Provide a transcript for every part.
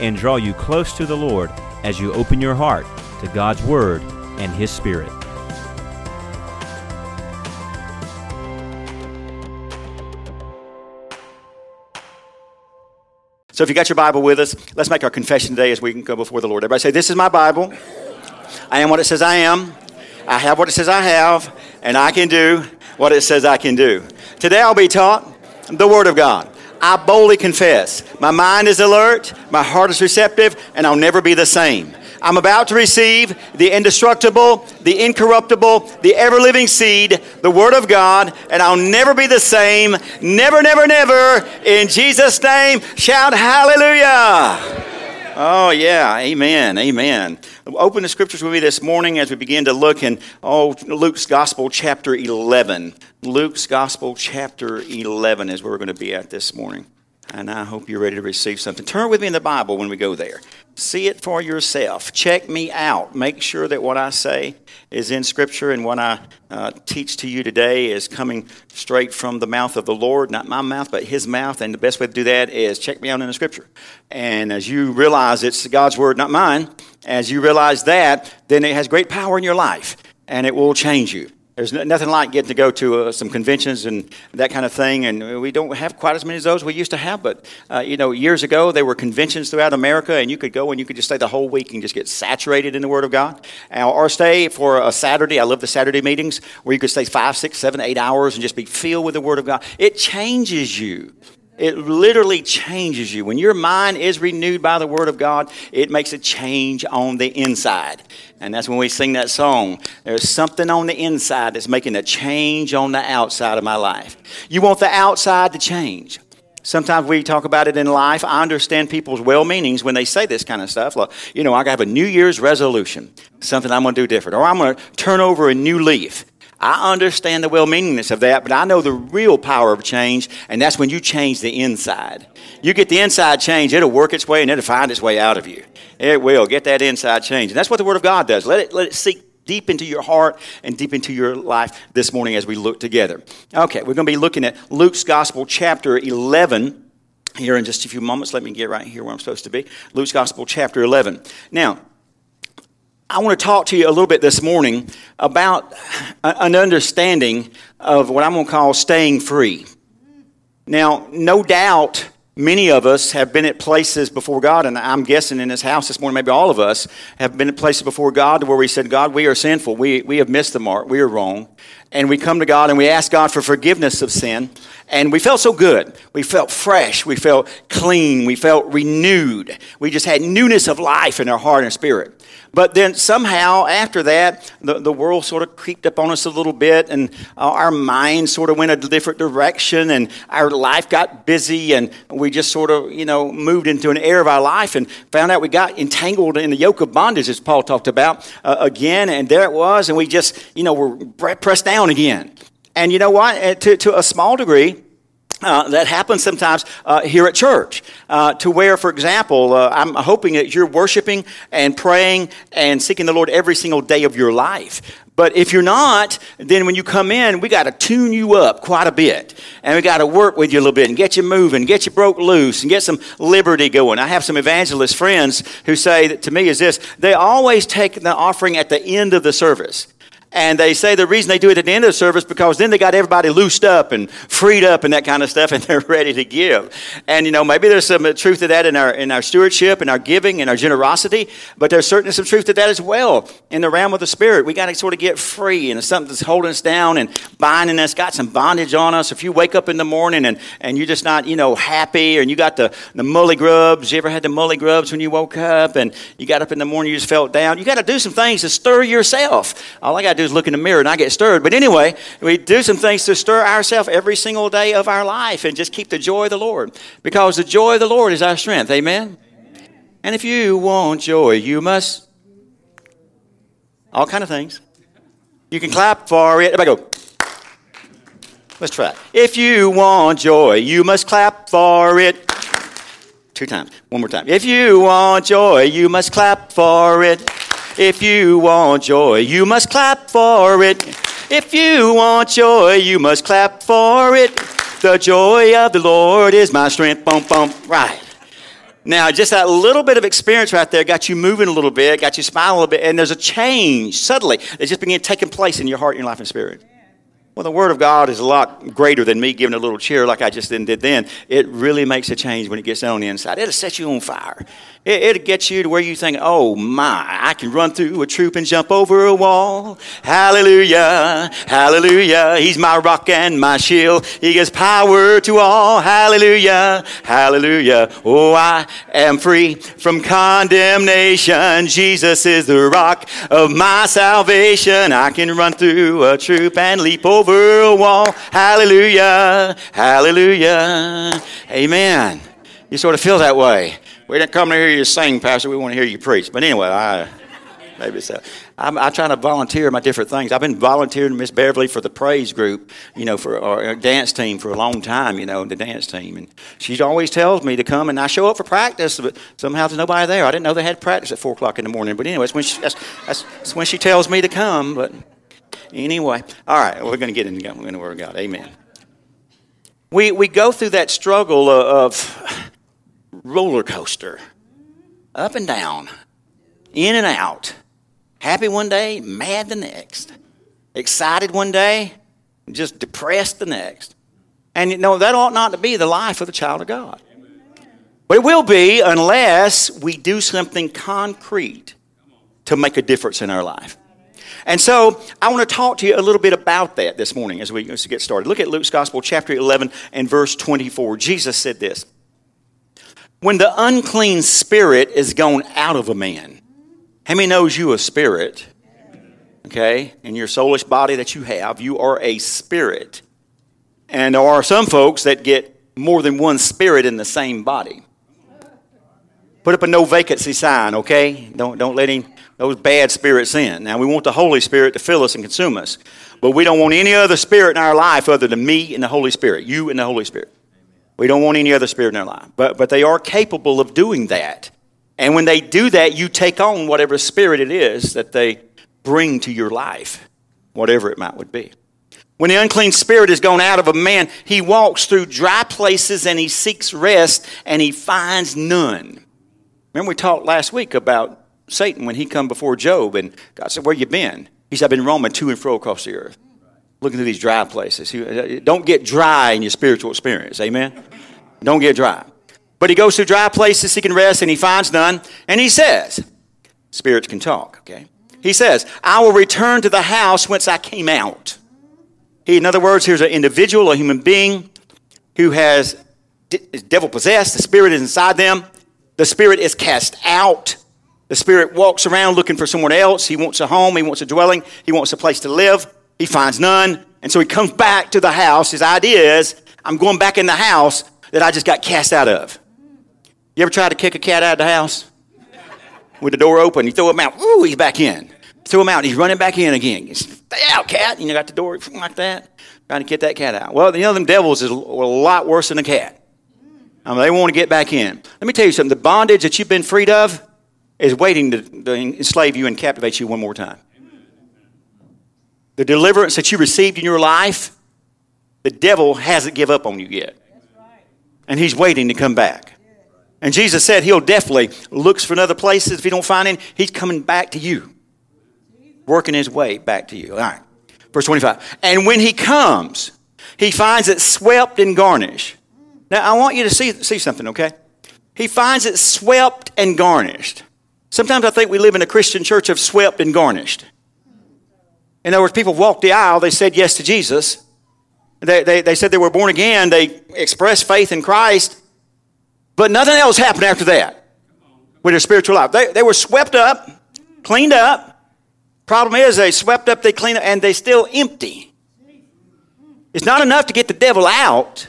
and draw you close to the Lord as you open your heart to God's Word and His Spirit. So if you got your Bible with us, let's make our confession today as we can go before the Lord. Everybody say, This is my Bible. I am what it says I am. I have what it says I have. And I can do what it says I can do. Today I'll be taught the Word of God. I boldly confess. My mind is alert, my heart is receptive, and I'll never be the same. I'm about to receive the indestructible, the incorruptible, the ever living seed, the Word of God, and I'll never be the same. Never, never, never. In Jesus' name, shout hallelujah. Oh, yeah. Amen. Amen. Open the scriptures with me this morning as we begin to look in oh, Luke's Gospel, chapter 11. Luke's Gospel, chapter 11 is where we're going to be at this morning. And I hope you're ready to receive something. Turn with me in the Bible when we go there. See it for yourself. Check me out. Make sure that what I say is in Scripture and what I uh, teach to you today is coming straight from the mouth of the Lord, not my mouth, but His mouth. And the best way to do that is check me out in the Scripture. And as you realize it's God's Word, not mine, as you realize that, then it has great power in your life and it will change you. There's nothing like getting to go to uh, some conventions and that kind of thing, and we don't have quite as many of those we used to have. But uh, you know, years ago there were conventions throughout America, and you could go and you could just stay the whole week and just get saturated in the Word of God, or stay for a Saturday. I love the Saturday meetings where you could stay five, six, seven, eight hours and just be filled with the Word of God. It changes you. It literally changes you. When your mind is renewed by the Word of God, it makes a change on the inside. And that's when we sing that song. There's something on the inside that's making a change on the outside of my life. You want the outside to change. Sometimes we talk about it in life. I understand people's well meanings when they say this kind of stuff. Like, you know, I have a New Year's resolution, something I'm going to do different, or I'm going to turn over a new leaf. I understand the well meaningness of that, but I know the real power of change, and that's when you change the inside. You get the inside change, it'll work its way and it'll find its way out of you. It will. Get that inside change. And that's what the Word of God does. Let it, let it seek deep into your heart and deep into your life this morning as we look together. Okay, we're going to be looking at Luke's Gospel, chapter 11 here in just a few moments. Let me get right here where I'm supposed to be. Luke's Gospel, chapter 11. Now, I want to talk to you a little bit this morning about an understanding of what I'm going to call staying free. Now, no doubt many of us have been at places before God, and I'm guessing in this house this morning, maybe all of us have been at places before God where we said, God, we are sinful. We, we have missed the mark. We are wrong. And we come to God and we ask God for forgiveness of sin. And we felt so good. We felt fresh. We felt clean. We felt renewed. We just had newness of life in our heart and spirit. But then somehow after that, the, the world sort of creeped up on us a little bit, and our mind sort of went a different direction, and our life got busy, and we just sort of, you know, moved into an era of our life and found out we got entangled in the yoke of bondage, as Paul talked about uh, again, and there it was, and we just, you know, were pressed down again. And you know what? To, to a small degree, uh, that happens sometimes uh, here at church, uh, to where, for example, uh, I'm hoping that you're worshiping and praying and seeking the Lord every single day of your life. But if you're not, then when you come in, we got to tune you up quite a bit. And we got to work with you a little bit and get you moving, get you broke loose, and get some liberty going. I have some evangelist friends who say that to me is this they always take the offering at the end of the service. And they say the reason they do it at the end of the service because then they got everybody loosed up and freed up and that kind of stuff, and they're ready to give. And you know, maybe there's some truth to that in our in our stewardship and our giving and our generosity, but there's certainly some truth to that as well in the realm of the spirit. We got to sort of get free, and it's something that's holding us down and binding us, got some bondage on us. If you wake up in the morning and and you're just not you know happy, and you got the the mully grubs, you ever had the mully grubs when you woke up, and you got up in the morning, you just felt down. You got to do some things to stir yourself. All I got do is look in the mirror and I get stirred. But anyway, we do some things to stir ourselves every single day of our life and just keep the joy of the Lord. Because the joy of the Lord is our strength. Amen? And if you want joy, you must. All kind of things. You can clap for it. Everybody go. Let's try. It. If you want joy, you must clap for it. Two times. One more time. If you want joy, you must clap for it. If you want joy, you must clap for it. If you want joy, you must clap for it. The joy of the Lord is my strength. Boom, boom. Right. Now, just that little bit of experience right there got you moving a little bit, got you smiling a little bit, and there's a change suddenly that just began taking place in your heart, your life, and spirit. Well, the Word of God is a lot greater than me giving a little cheer like I just did then. It really makes a change when it gets on the inside. It'll set you on fire. It, will get you to where you think, oh my, I can run through a troop and jump over a wall. Hallelujah, hallelujah. He's my rock and my shield. He gives power to all. Hallelujah, hallelujah. Oh, I am free from condemnation. Jesus is the rock of my salvation. I can run through a troop and leap over a wall. Hallelujah, hallelujah. Amen. You sort of feel that way. We didn't come to hear you sing, Pastor. We want to hear you preach. But anyway, I maybe so. I'm, I'm trying to volunteer my different things. I've been volunteering Miss Beverly for the praise group, you know, for our dance team for a long time, you know, the dance team. And she always tells me to come, and I show up for practice, but somehow there's nobody there. I didn't know they had practice at 4 o'clock in the morning. But anyway, it's when she, that's, that's when she tells me to come. But anyway, all right, we're going to get into the Word of God. Amen. We, we go through that struggle of roller coaster, up and down, in and out. Happy one day, mad the next. Excited one day, just depressed the next. And you know, that ought not to be the life of the child of God. But it will be unless we do something concrete to make a difference in our life. And so I want to talk to you a little bit about that this morning as we get started. Look at Luke's Gospel, chapter 11 and verse 24. Jesus said this when the unclean spirit is gone out of a man, how many knows you a spirit? Okay, in your soulish body that you have, you are a spirit. And there are some folks that get more than one spirit in the same body. Put up a no vacancy sign, okay? Don't, don't let him, those bad spirits in. Now, we want the Holy Spirit to fill us and consume us, but we don't want any other spirit in our life other than me and the Holy Spirit, you and the Holy Spirit. We don't want any other spirit in our life. But, but they are capable of doing that. And when they do that, you take on whatever spirit it is that they bring to your life, whatever it might would be. When the unclean spirit is gone out of a man, he walks through dry places and he seeks rest and he finds none. Remember we talked last week about Satan when he come before Job and God said, Where you been? He said, I've been roaming to and fro across the earth looking through these dry places. Uh, don't get dry in your spiritual experience. Amen? Don't get dry. But he goes through dry places seeking rest and he finds none. And he says, Spirits can talk, okay? He says, I will return to the house whence I came out. He, in other words, here's an individual, a human being who has devil possessed. The spirit is inside them. The spirit is cast out. The spirit walks around looking for someone else. He wants a home. He wants a dwelling. He wants a place to live. He finds none. And so he comes back to the house. His idea is, I'm going back in the house that I just got cast out of. You ever tried to kick a cat out of the house? With the door open, you throw him out. Ooh, he's back in. Throw him out, he's running back in again. Stay out, cat. You know, got the door like that, trying to get that cat out. Well, you know, them devils is a lot worse than a cat. I mean, they want to get back in. Let me tell you something. The bondage that you've been freed of is waiting to, to enslave you and captivate you one more time the deliverance that you received in your life, the devil hasn't give up on you yet. And he's waiting to come back. And Jesus said he'll definitely looks for other places. If he don't find any, he's coming back to you. Working his way back to you. All right. Verse 25. And when he comes, he finds it swept and garnished. Now I want you to see, see something, okay? He finds it swept and garnished. Sometimes I think we live in a Christian church of swept and garnished. In other words, people walked the aisle, they said yes to Jesus. They, they, they said they were born again, they expressed faith in Christ, but nothing else happened after that with their spiritual life. They, they were swept up, cleaned up. Problem is, they swept up, they cleaned up, and they still empty. It's not enough to get the devil out.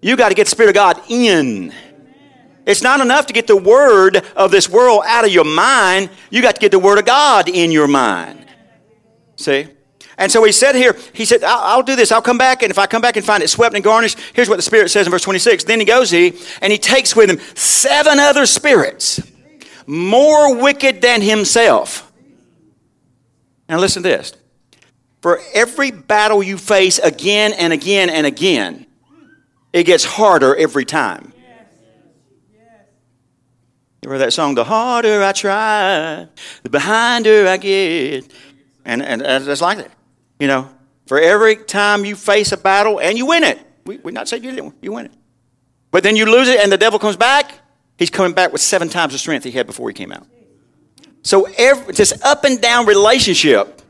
You got to get the Spirit of God in. It's not enough to get the word of this world out of your mind. You got to get the word of God in your mind. See? And so he said here, he said, I'll, I'll, do this. I'll come back, and if I come back and find it swept and garnished, here's what the Spirit says in verse 26. Then he goes, he, and he takes with him seven other spirits, more wicked than himself. Now listen to this. For every battle you face again and again and again, it gets harder every time. You remember that song, The Harder I Try, the behinder I get. And, and, and it's like that. You know, for every time you face a battle and you win it, we, we're not saying you didn't, you win it. But then you lose it and the devil comes back, he's coming back with seven times the strength he had before he came out. So every, this up and down relationship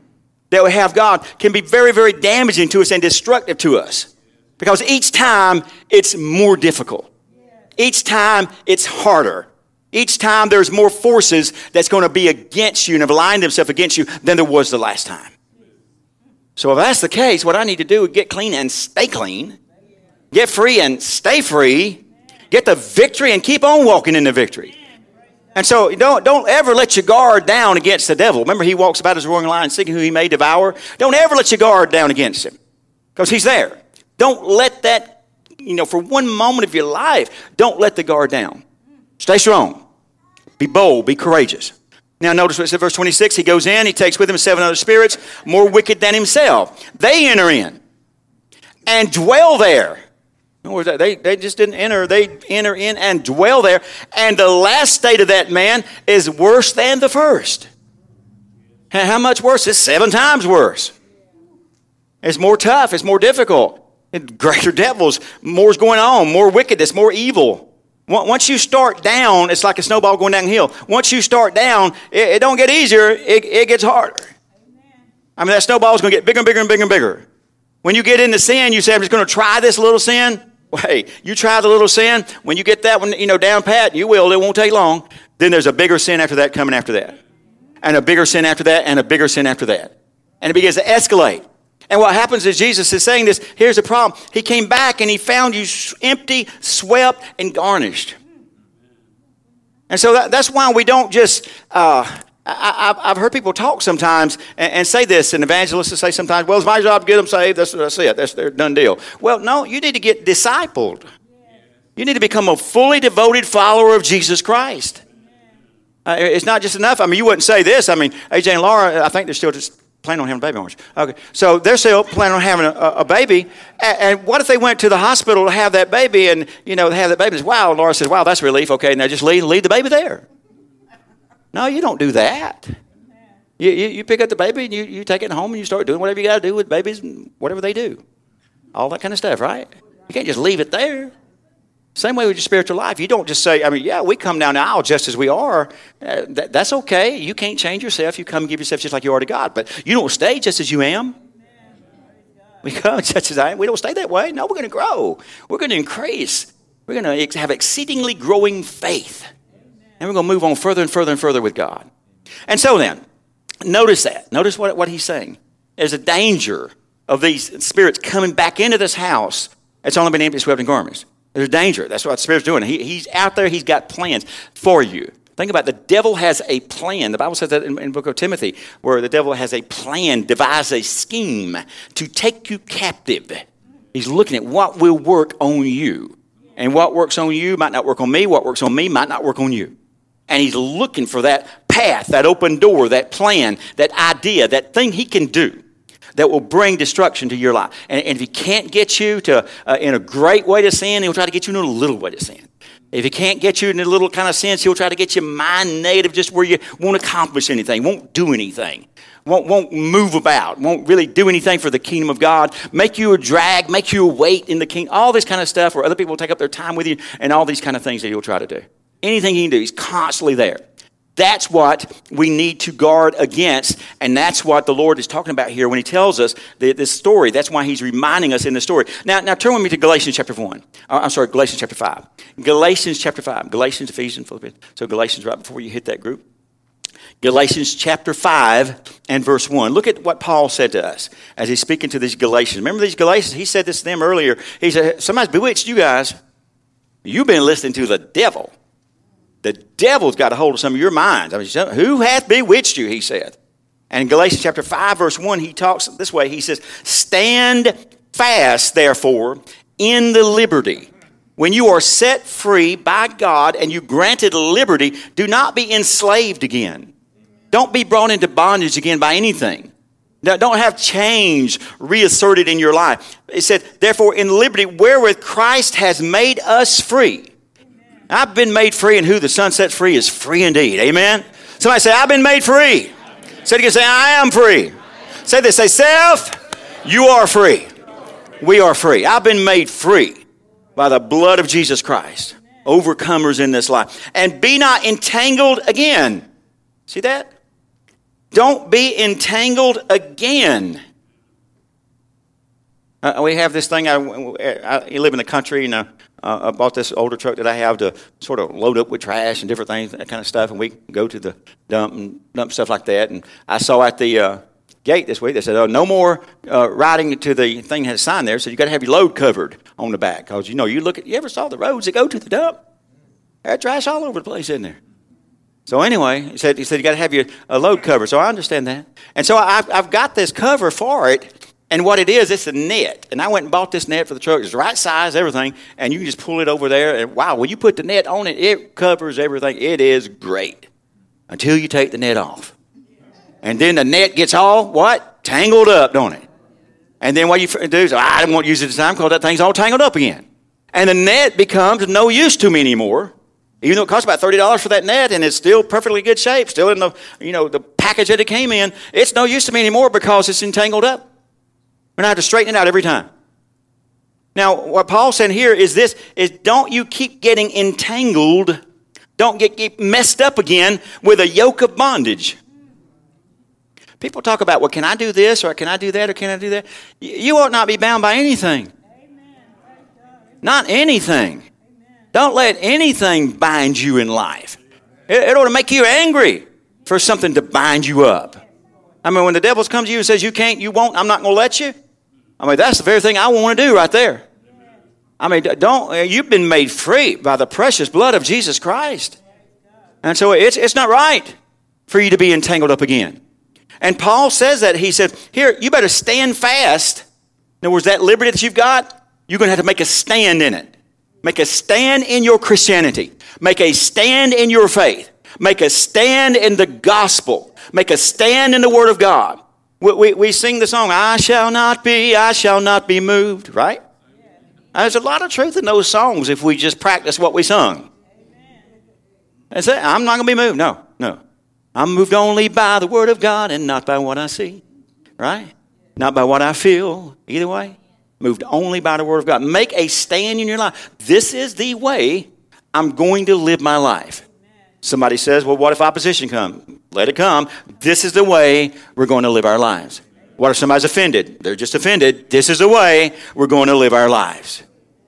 that we have God can be very, very damaging to us and destructive to us. Because each time it's more difficult. Each time it's harder. Each time there's more forces that's going to be against you and have aligned themselves against you than there was the last time. So if that's the case, what I need to do is get clean and stay clean, get free and stay free, get the victory and keep on walking in the victory. And so don't, don't ever let your guard down against the devil. Remember, he walks about as a roaring lion, seeking who he may devour. Don't ever let your guard down against him because he's there. Don't let that, you know, for one moment of your life, don't let the guard down. Stay strong. Be bold. Be courageous. Now, notice what it says, verse 26. He goes in, he takes with him seven other spirits, more wicked than himself. They enter in and dwell there. They, they just didn't enter, they enter in and dwell there. And the last state of that man is worse than the first. How much worse? It's seven times worse. It's more tough, it's more difficult. Greater devils, more's going on, more wickedness, more evil. Once you start down, it's like a snowball going downhill. Once you start down, it, it don't get easier, it, it gets harder. I mean, that snowball is going to get bigger and bigger and bigger and bigger. When you get into sin, you say, I'm just going to try this little sin. Well, hey, you try the little sin. When you get that one, you know, down pat, you will. It won't take long. Then there's a bigger sin after that coming after that. And a bigger sin after that, and a bigger sin after that. And it begins to escalate. And what happens is Jesus is saying this here's the problem. He came back and he found you empty, swept, and garnished. And so that, that's why we don't just. Uh, I, have heard people talk sometimes and, and, say this, and evangelists will say sometimes, well, it's my job to get them saved. That's, that's it. That's their done deal. Well, no, you need to get discipled. You need to become a fully devoted follower of Jesus Christ. Uh, it's not just enough. I mean, you wouldn't say this. I mean, AJ and Laura, I think they're still just planning on having a baby, aren't you? Okay. So they're still planning on having a, a baby. And, and, what if they went to the hospital to have that baby and, you know, they have that baby? Wow, Laura says, wow, that's relief. Okay, now just leave, leave the baby there. No, you don't do that. You, you, you pick up the baby and you, you take it home and you start doing whatever you got to do with babies and whatever they do. All that kind of stuff, right? You can't just leave it there. Same way with your spiritual life. You don't just say, I mean, yeah, we come down aisle just as we are. Uh, that, that's okay. You can't change yourself. You come and give yourself just like you are to God. But you don't stay just as you am. We come just as I am. We don't stay that way. No, we're going to grow. We're going to increase. We're going to have exceedingly growing faith. And we're going to move on further and further and further with God. And so then, notice that. Notice what, what he's saying. There's a danger of these spirits coming back into this house. It's only been empty, swept, and garments. There's a danger. That's what the Spirit's doing. He, he's out there, he's got plans for you. Think about it. the devil has a plan. The Bible says that in, in book of Timothy, where the devil has a plan, devise a scheme to take you captive. He's looking at what will work on you. And what works on you might not work on me. What works on me might not work on you. And he's looking for that path, that open door, that plan, that idea, that thing he can do that will bring destruction to your life. And, and if he can't get you to uh, in a great way to sin, he'll try to get you in a little way to sin. If he can't get you in a little kind of sense, he'll try to get you mind native, just where you won't accomplish anything, won't do anything, won't, won't move about, won't really do anything for the kingdom of God, make you a drag, make you a weight in the kingdom, all this kind of stuff where other people will take up their time with you, and all these kind of things that he'll try to do. Anything he can do, he's constantly there. That's what we need to guard against. And that's what the Lord is talking about here when He tells us this story. That's why He's reminding us in the story. Now, now turn with me to Galatians chapter 1. Uh, I'm sorry, Galatians chapter 5. Galatians chapter 5. Galatians, Ephesians, Philippians. So, Galatians right before you hit that group. Galatians chapter 5 and verse 1. Look at what Paul said to us as he's speaking to these Galatians. Remember these Galatians? He said this to them earlier. He said, Somebody's bewitched you guys. You've been listening to the devil The devil's got a hold of some of your minds. I mean, who hath bewitched you, he said. And in Galatians chapter 5, verse 1, he talks this way. He says, Stand fast, therefore, in the liberty. When you are set free by God and you granted liberty, do not be enslaved again. Don't be brought into bondage again by anything. Now, Don't have change reasserted in your life. It said, therefore, in liberty wherewith Christ has made us free. I've been made free, and who the Son sets free is free indeed. Amen? Somebody say, I've been made free. Say it again, say, I am free. Say this, say, self, you are free. We are free. I've been made free by the blood of Jesus Christ. Overcomers in this life. And be not entangled again. See that? Don't be entangled again. Uh, we have this thing. I, I, live in the country, and uh, I bought this older truck that I have to sort of load up with trash and different things, that kind of stuff. And we go to the dump and dump stuff like that. And I saw at the uh, gate this week, they said, oh, no more uh, riding to the thing has a sign there. So you got to have your load covered on the back. Because, you know, you look at, you ever saw the roads that go to the dump? There's trash all over the place in there. So anyway, he said, he said you got to have your a load covered. So I understand that. And so I've, I've got this cover for it. And what it is, it's a net. And I went and bought this net for the truck. It's the right size, everything. And you can just pull it over there. And wow, when you put the net on it, it covers everything. It is great until you take the net off. And then the net gets all what? Tangled up, don't it? And then what you do is, ah, I don't want to use it this time because that thing's all tangled up again. And the net becomes no use to me anymore even though it costs about $30 for that net and it's still perfectly good shape, still in the, you know, the package that it came in, it's no use to me anymore because it's entangled up. We're going to have to straighten it out every time. Now, what Paul's saying here is this, is don't you keep getting entangled, don't get, get messed up again with a yoke of bondage. People talk about, well, can I do this or can I do that or can I do that? You ought not be bound by anything. Not anything. Don't let anything bind you in life. It, it ought to make you angry for something to bind you up. I mean, when the devil comes to you and says, You can't, you won't, I'm not going to let you. I mean, that's the very thing I want to do right there. I mean, don't, uh, you've been made free by the precious blood of Jesus Christ. And so it's, it's not right for you to be entangled up again. And Paul says that. He said, Here, you better stand fast. In other words, that liberty that you've got, you're going to have to make a stand in it. Make a stand in your Christianity. Make a stand in your faith. Make a stand in the gospel. Make a stand in the Word of God. We, we, we sing the song, I shall not be, I shall not be moved, right? There's a lot of truth in those songs if we just practice what we sung. That's it. I'm not going to be moved. No, no. I'm moved only by the Word of God and not by what I see, right? Not by what I feel, either way moved only by the Word of God. Make a stand in your life. This is the way I'm going to live my life. Somebody says, Well, what if opposition comes? Let it come. This is the way we're going to live our lives. What if somebody's offended? They're just offended. This is the way we're going to live our lives.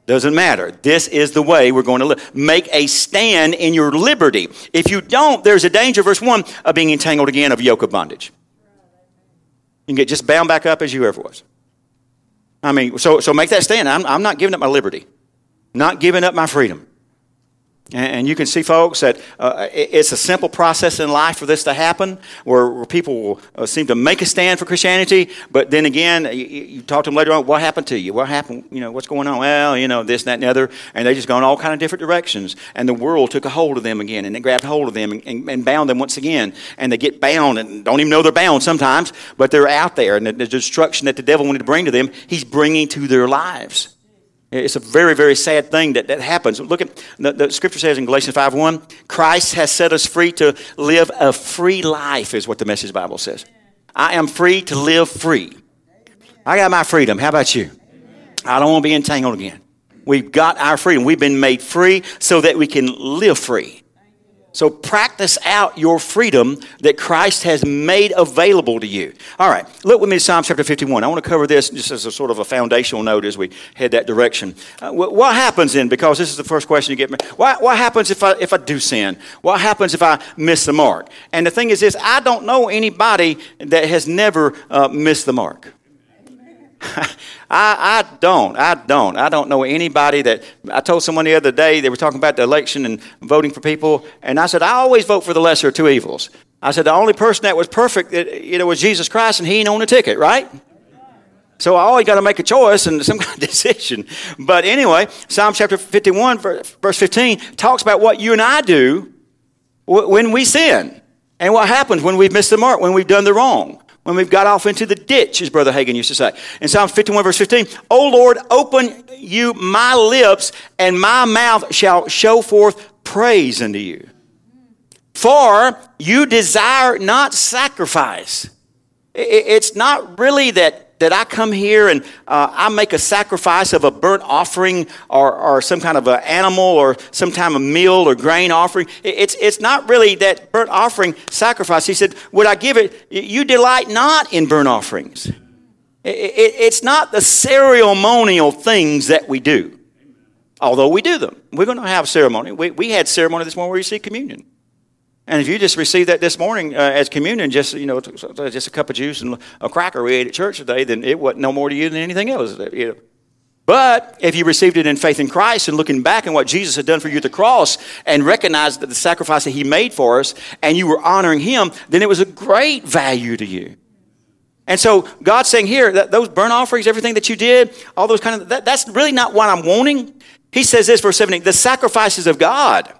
Doesn't matter. This is the way we're going to live. Make a stand in your liberty. If you don't, there's a danger, verse 1, of being entangled again of yoke of bondage. You can get just bound back up as you ever was. I mean, so, so make that stand. I'm, I'm not giving up my liberty, not giving up my freedom. And you can see, folks, that uh, it's a simple process in life for this to happen, where, where people will uh, seem to make a stand for Christianity, but then again, you, you, talk to them later on, what happened to you? What happened? You know, what's going on? Well, you know, this, that, and the other, and they just gone all kind of different directions, and the world took a hold of them again, and they grabbed hold of them and, and, and bound them once again, and they get bound and don't even know they're bound sometimes, but they're out there, and the, the destruction that the devil wanted to bring to them, he's bringing to their lives. It's a very, very sad thing that, that happens. Look at the, the scripture says in Galatians 5 1, Christ has set us free to live a free life, is what the message Bible says. I am free to live free. I got my freedom. How about you? I don't want to be entangled again. We've got our freedom. We've been made free so that we can live free. So practice out your freedom that Christ has made available to you. All right, look with me at Psalm chapter 51. I want to cover this just as a sort of a foundational note as we head that direction. Uh, what happens then, because this is the first question you get me, what, what happens if I, if I do sin? What happens if I miss the mark? And the thing is this, I don't know anybody that has never uh, missed the mark. I, I don't. I don't. I don't know anybody that. I told someone the other day, they were talking about the election and voting for people, and I said, I always vote for the lesser of two evils. I said, the only person that was perfect, you know, was Jesus Christ, and he ain't on a ticket, right? So I always got to make a choice and some kind of decision. But anyway, Psalm chapter 51, verse 15, talks about what you and I do when we sin and what happens when we've missed the mark, when we've done the wrong when we've got off into the ditch, as Brother Hagin used to say. In Psalm 51, verse 15, O Lord, open you my lips, and my mouth shall show forth praise unto you. For you desire not sacrifice. It's not really that that I come here and uh, I make a sacrifice of a burnt offering or, or some kind of an animal or some kind of meal or grain offering. It's, it's not really that burnt offering sacrifice. He said, Would I give it? You delight not in burnt offerings. It, it, it's not the ceremonial things that we do, although we do them. We're going to have ceremony. We, we had ceremony this morning where we see communion. And if you just received that this morning uh, as communion, just you know, just a cup of juice and a cracker we ate at church today, then it wasn't no more to you than anything else. You know. But if you received it in faith in Christ and looking back on what Jesus had done for you at the cross and recognized that the sacrifice that He made for us, and you were honoring Him, then it was a great value to you. And so God's saying here that those burnt offerings, everything that you did, all those kind of that, that's really not what I'm wanting. He says this, verse 17, the sacrifices of God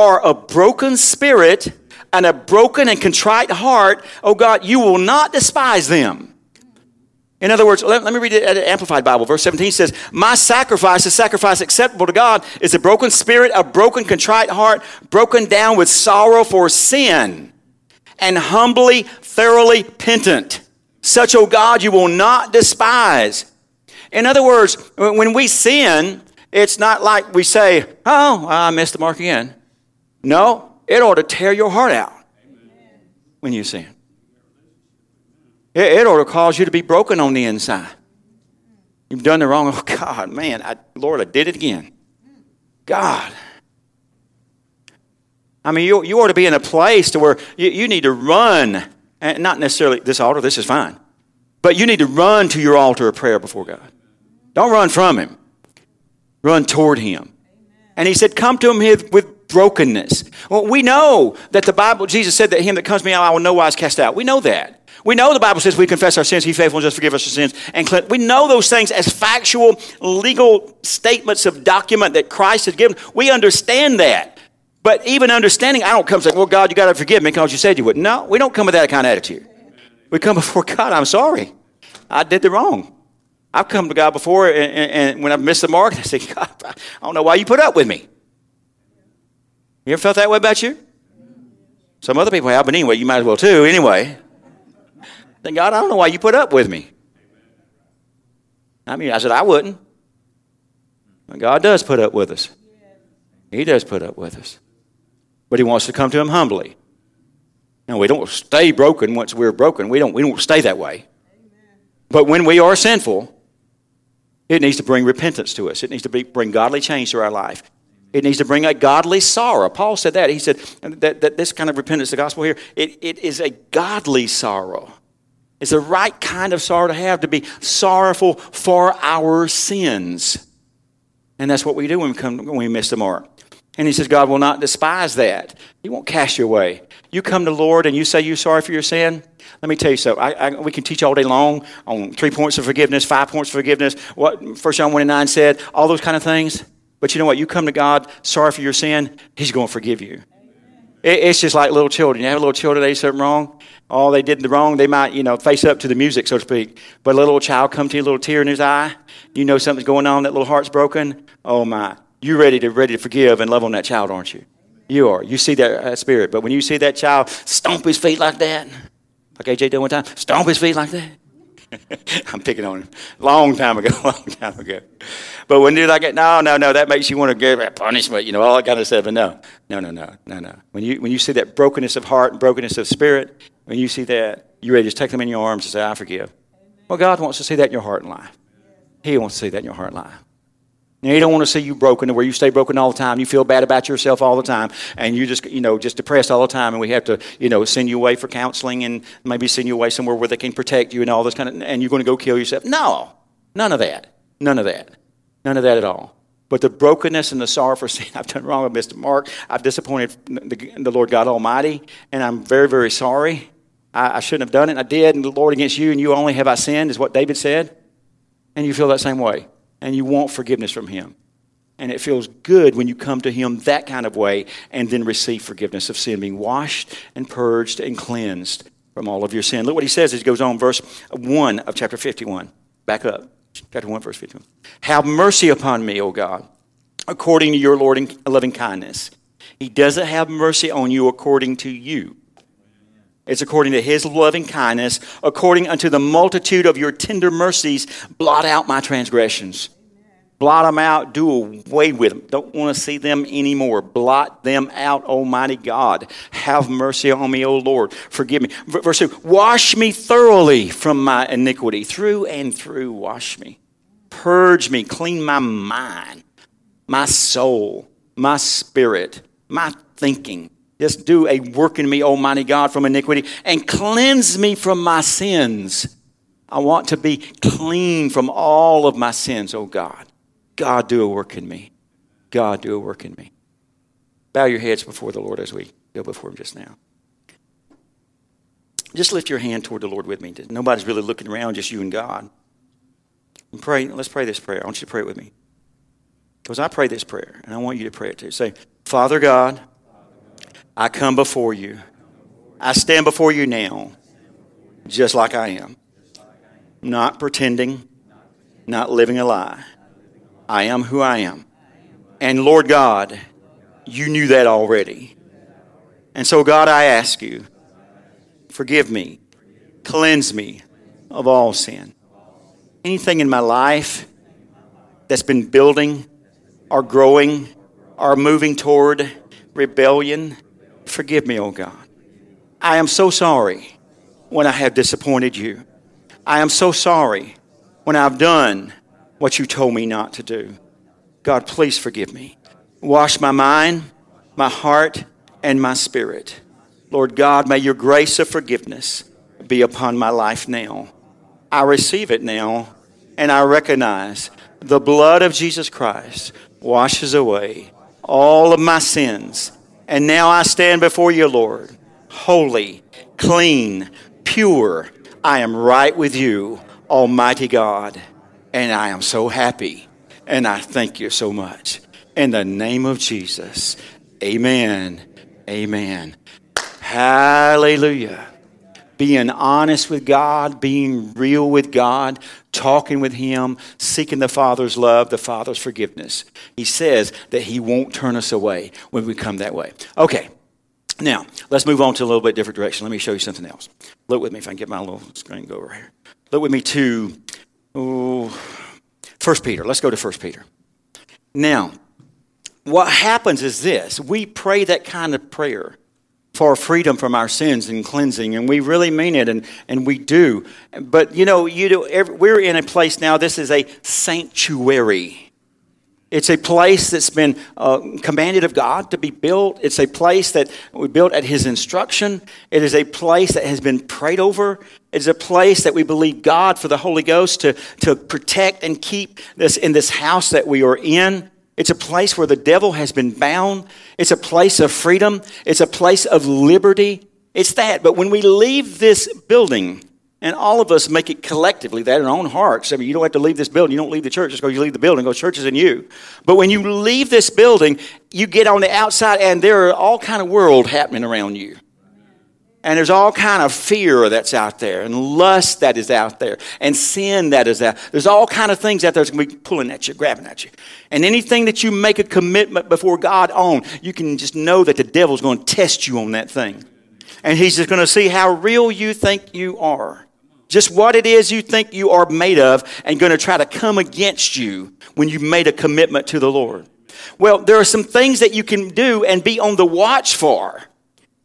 are a broken spirit and a broken and contrite heart, oh God, you will not despise them. In other words, let, let me read it at an Amplified Bible. Verse 17 says, My sacrifice, a sacrifice acceptable to God, is a broken spirit, a broken, contrite heart, broken down with sorrow for sin, and humbly, thoroughly penitent. Such, O oh God, you will not despise. In other words, when we sin, it's not like we say, Oh, I missed the mark again. No, it ought to tear your heart out when you sin. It, it ought to cause you to be broken on the inside. You've done the wrong. Oh, God, man, I, Lord, I did it again. God. I mean, you, you ought to be in a place to where you, you need to run, and not necessarily this altar, this is fine, but you need to run to your altar of prayer before God. Don't run from Him, run toward Him. And He said, Come to Him with brokenness. Well, we know that the Bible, Jesus said that him that comes to me, I will no wise cast out. We know that. We know the Bible says we confess our sins, He's faithful and just forgive us our sins. And we know those things as factual, legal statements of document that Christ has given. We understand that. But even understanding, I don't come saying, well, God, you got to forgive me because you said you would. No, we don't come with that kind of attitude. We come before God, I'm sorry. I did the wrong. I've come to God before, and, and, and when I've missed the mark, I say, God, I don't know why you put up with me. You ever felt that way about you? Some other people have, but anyway, you might as well too. Anyway, then God, I don't know why you put up with me. I mean, I said I wouldn't. But God does put up with us. He does put up with us. But He wants to come to Him humbly. Now, we don't stay broken once we're broken. We don't, we don't stay that way. But when we are sinful, it needs to bring repentance to us. It needs to be, bring godly change to our life. It needs to bring a godly sorrow. Paul said that. He said that, that this kind of repentance, the gospel here, it, it is a godly sorrow. It's the right kind of sorrow to have, to be sorrowful for our sins. And that's what we do when we, come, when we miss the mark. And he says, God will not despise that. He won't cast you away. You come to the Lord and you say you're sorry for your sin. Let me tell you so. I, I, we can teach all day long on three points of forgiveness, five points of forgiveness, what First John 1 and 9 said, all those kind of things. But you know what? You come to God sorry for your sin, He's going to forgive you. It, it's just like little children. You have a little child today something wrong. All they did the wrong, they might, you know, face up to the music, so to speak. But a little child come to you, a little tear in his eye. You know something's going on. That little heart's broken. Oh my! You're ready to ready to forgive and love on that child, aren't you? You are. You see that uh, spirit. But when you see that child stomp his feet like that, like AJ did one time, stomp his feet like that. I'm picking on him. Long time ago, long time ago. But when you like it, no, no, no, that makes you want to give a punishment, you know, all that kind of stuff. But no, no, no, no, no, no. When you when you see that brokenness of heart and brokenness of spirit, when you see that, you're ready to just take them in your arms and say, I forgive. Well, God wants to see that in your heart and life. He wants to see that in your heart and life. Now, you don't want to see you broken to where you stay broken all the time. You feel bad about yourself all the time, and you just, you know, just depressed all the time. And we have to, you know, send you away for counseling and maybe send you away somewhere where they can protect you and all this kind of. And you're going to go kill yourself. No, none of that. None of that. None of that at all. But the brokenness and the sorrow for sin I've done wrong with Mr. Mark, I've disappointed the, the Lord God Almighty, and I'm very, very sorry. I, I shouldn't have done it. I did, and the Lord against you, and you only have I sinned, is what David said. And you feel that same way and you want forgiveness from Him. And it feels good when you come to Him that kind of way and then receive forgiveness of sin, being washed and purged and cleansed from all of your sin. Look what He says as He goes on, verse 1 of chapter 51. Back up, chapter 1, verse 51. Have mercy upon me, O God, according to your loving kindness. He doesn't have mercy on you according to you. It's according to his loving kindness, according unto the multitude of your tender mercies, blot out my transgressions. Blot them out, do away with them. Don't want to see them anymore. Blot them out, Almighty God. Have mercy on me, O Lord. Forgive me. Verse 2 Wash me thoroughly from my iniquity. Through and through, wash me. Purge me, clean my mind, my soul, my spirit, my thinking just do a work in me, Almighty God, from iniquity and cleanse me from my sins. I want to be clean from all of my sins, oh God. God, do a work in me. God, do a work in me. Bow your heads before the Lord as we go before Him just now. Just lift your hand toward the Lord with me. Nobody's really looking around, just you and God. And pray. Let's pray this prayer. I want you to pray it with me. Because I pray this prayer, and I want you to pray it too. Say, Father God, I come before you. I stand before you now, just like I am. Not pretending, not living a lie. I am who I am. And Lord God, you knew that already. And so, God, I ask you, forgive me, cleanse me of all sin. Anything in my life that's been building or growing or moving toward rebellion, Forgive me, oh God. I am so sorry when I have disappointed you. I am so sorry when I've done what you told me not to do. God, please forgive me. Wash my mind, my heart, and my spirit. Lord God, may your grace of forgiveness be upon my life now. I receive it now, and I recognize the blood of Jesus Christ washes away all of my sins and now I stand before you, Lord, holy, clean, pure. I am right with you, Almighty God. And I am so happy. And I thank you so much. In the name of Jesus, amen. Amen. Hallelujah being honest with God, being real with God, talking with Him, seeking the Father's love, the Father's forgiveness. He says that He won't turn us away when we come that way. Okay, now let's move on to a little bit different direction. Let me show you something else. Look with me if I can get my little screen go over here. Look with me to oh, 1 Peter. Let's go to 1 Peter. Now, what happens is this we pray that kind of prayer for freedom from our sins and cleansing, and we really mean it, and, and we do. But you know, you do, every, we're in a place now, this is a sanctuary. It's a place that's been uh, commanded of God to be built. It's a place that we built at His instruction. It is a place that has been prayed over. It's a place that we believe God for the Holy Ghost to, to protect and keep this in this house that we are in. It's a place where the devil has been bound. It's a place of freedom. It's a place of liberty. It's that. But when we leave this building, and all of us make it collectively that in our own hearts. I mean, you don't have to leave this building. You don't leave the church just because you leave the building. Go, church is in you. But when you leave this building, you get on the outside, and there are all kind of world happening around you. And there's all kind of fear that's out there, and lust that is out there, and sin that is out. There's all kind of things out there that's going to be pulling at you, grabbing at you. And anything that you make a commitment before God on, you can just know that the devil's going to test you on that thing. And he's just going to see how real you think you are. Just what it is you think you are made of, and going to try to come against you when you made a commitment to the Lord. Well, there are some things that you can do and be on the watch for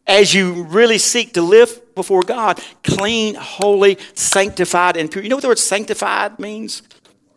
as you really seek to live before God, clean, holy, sanctified, and pure. You know what the word sanctified means?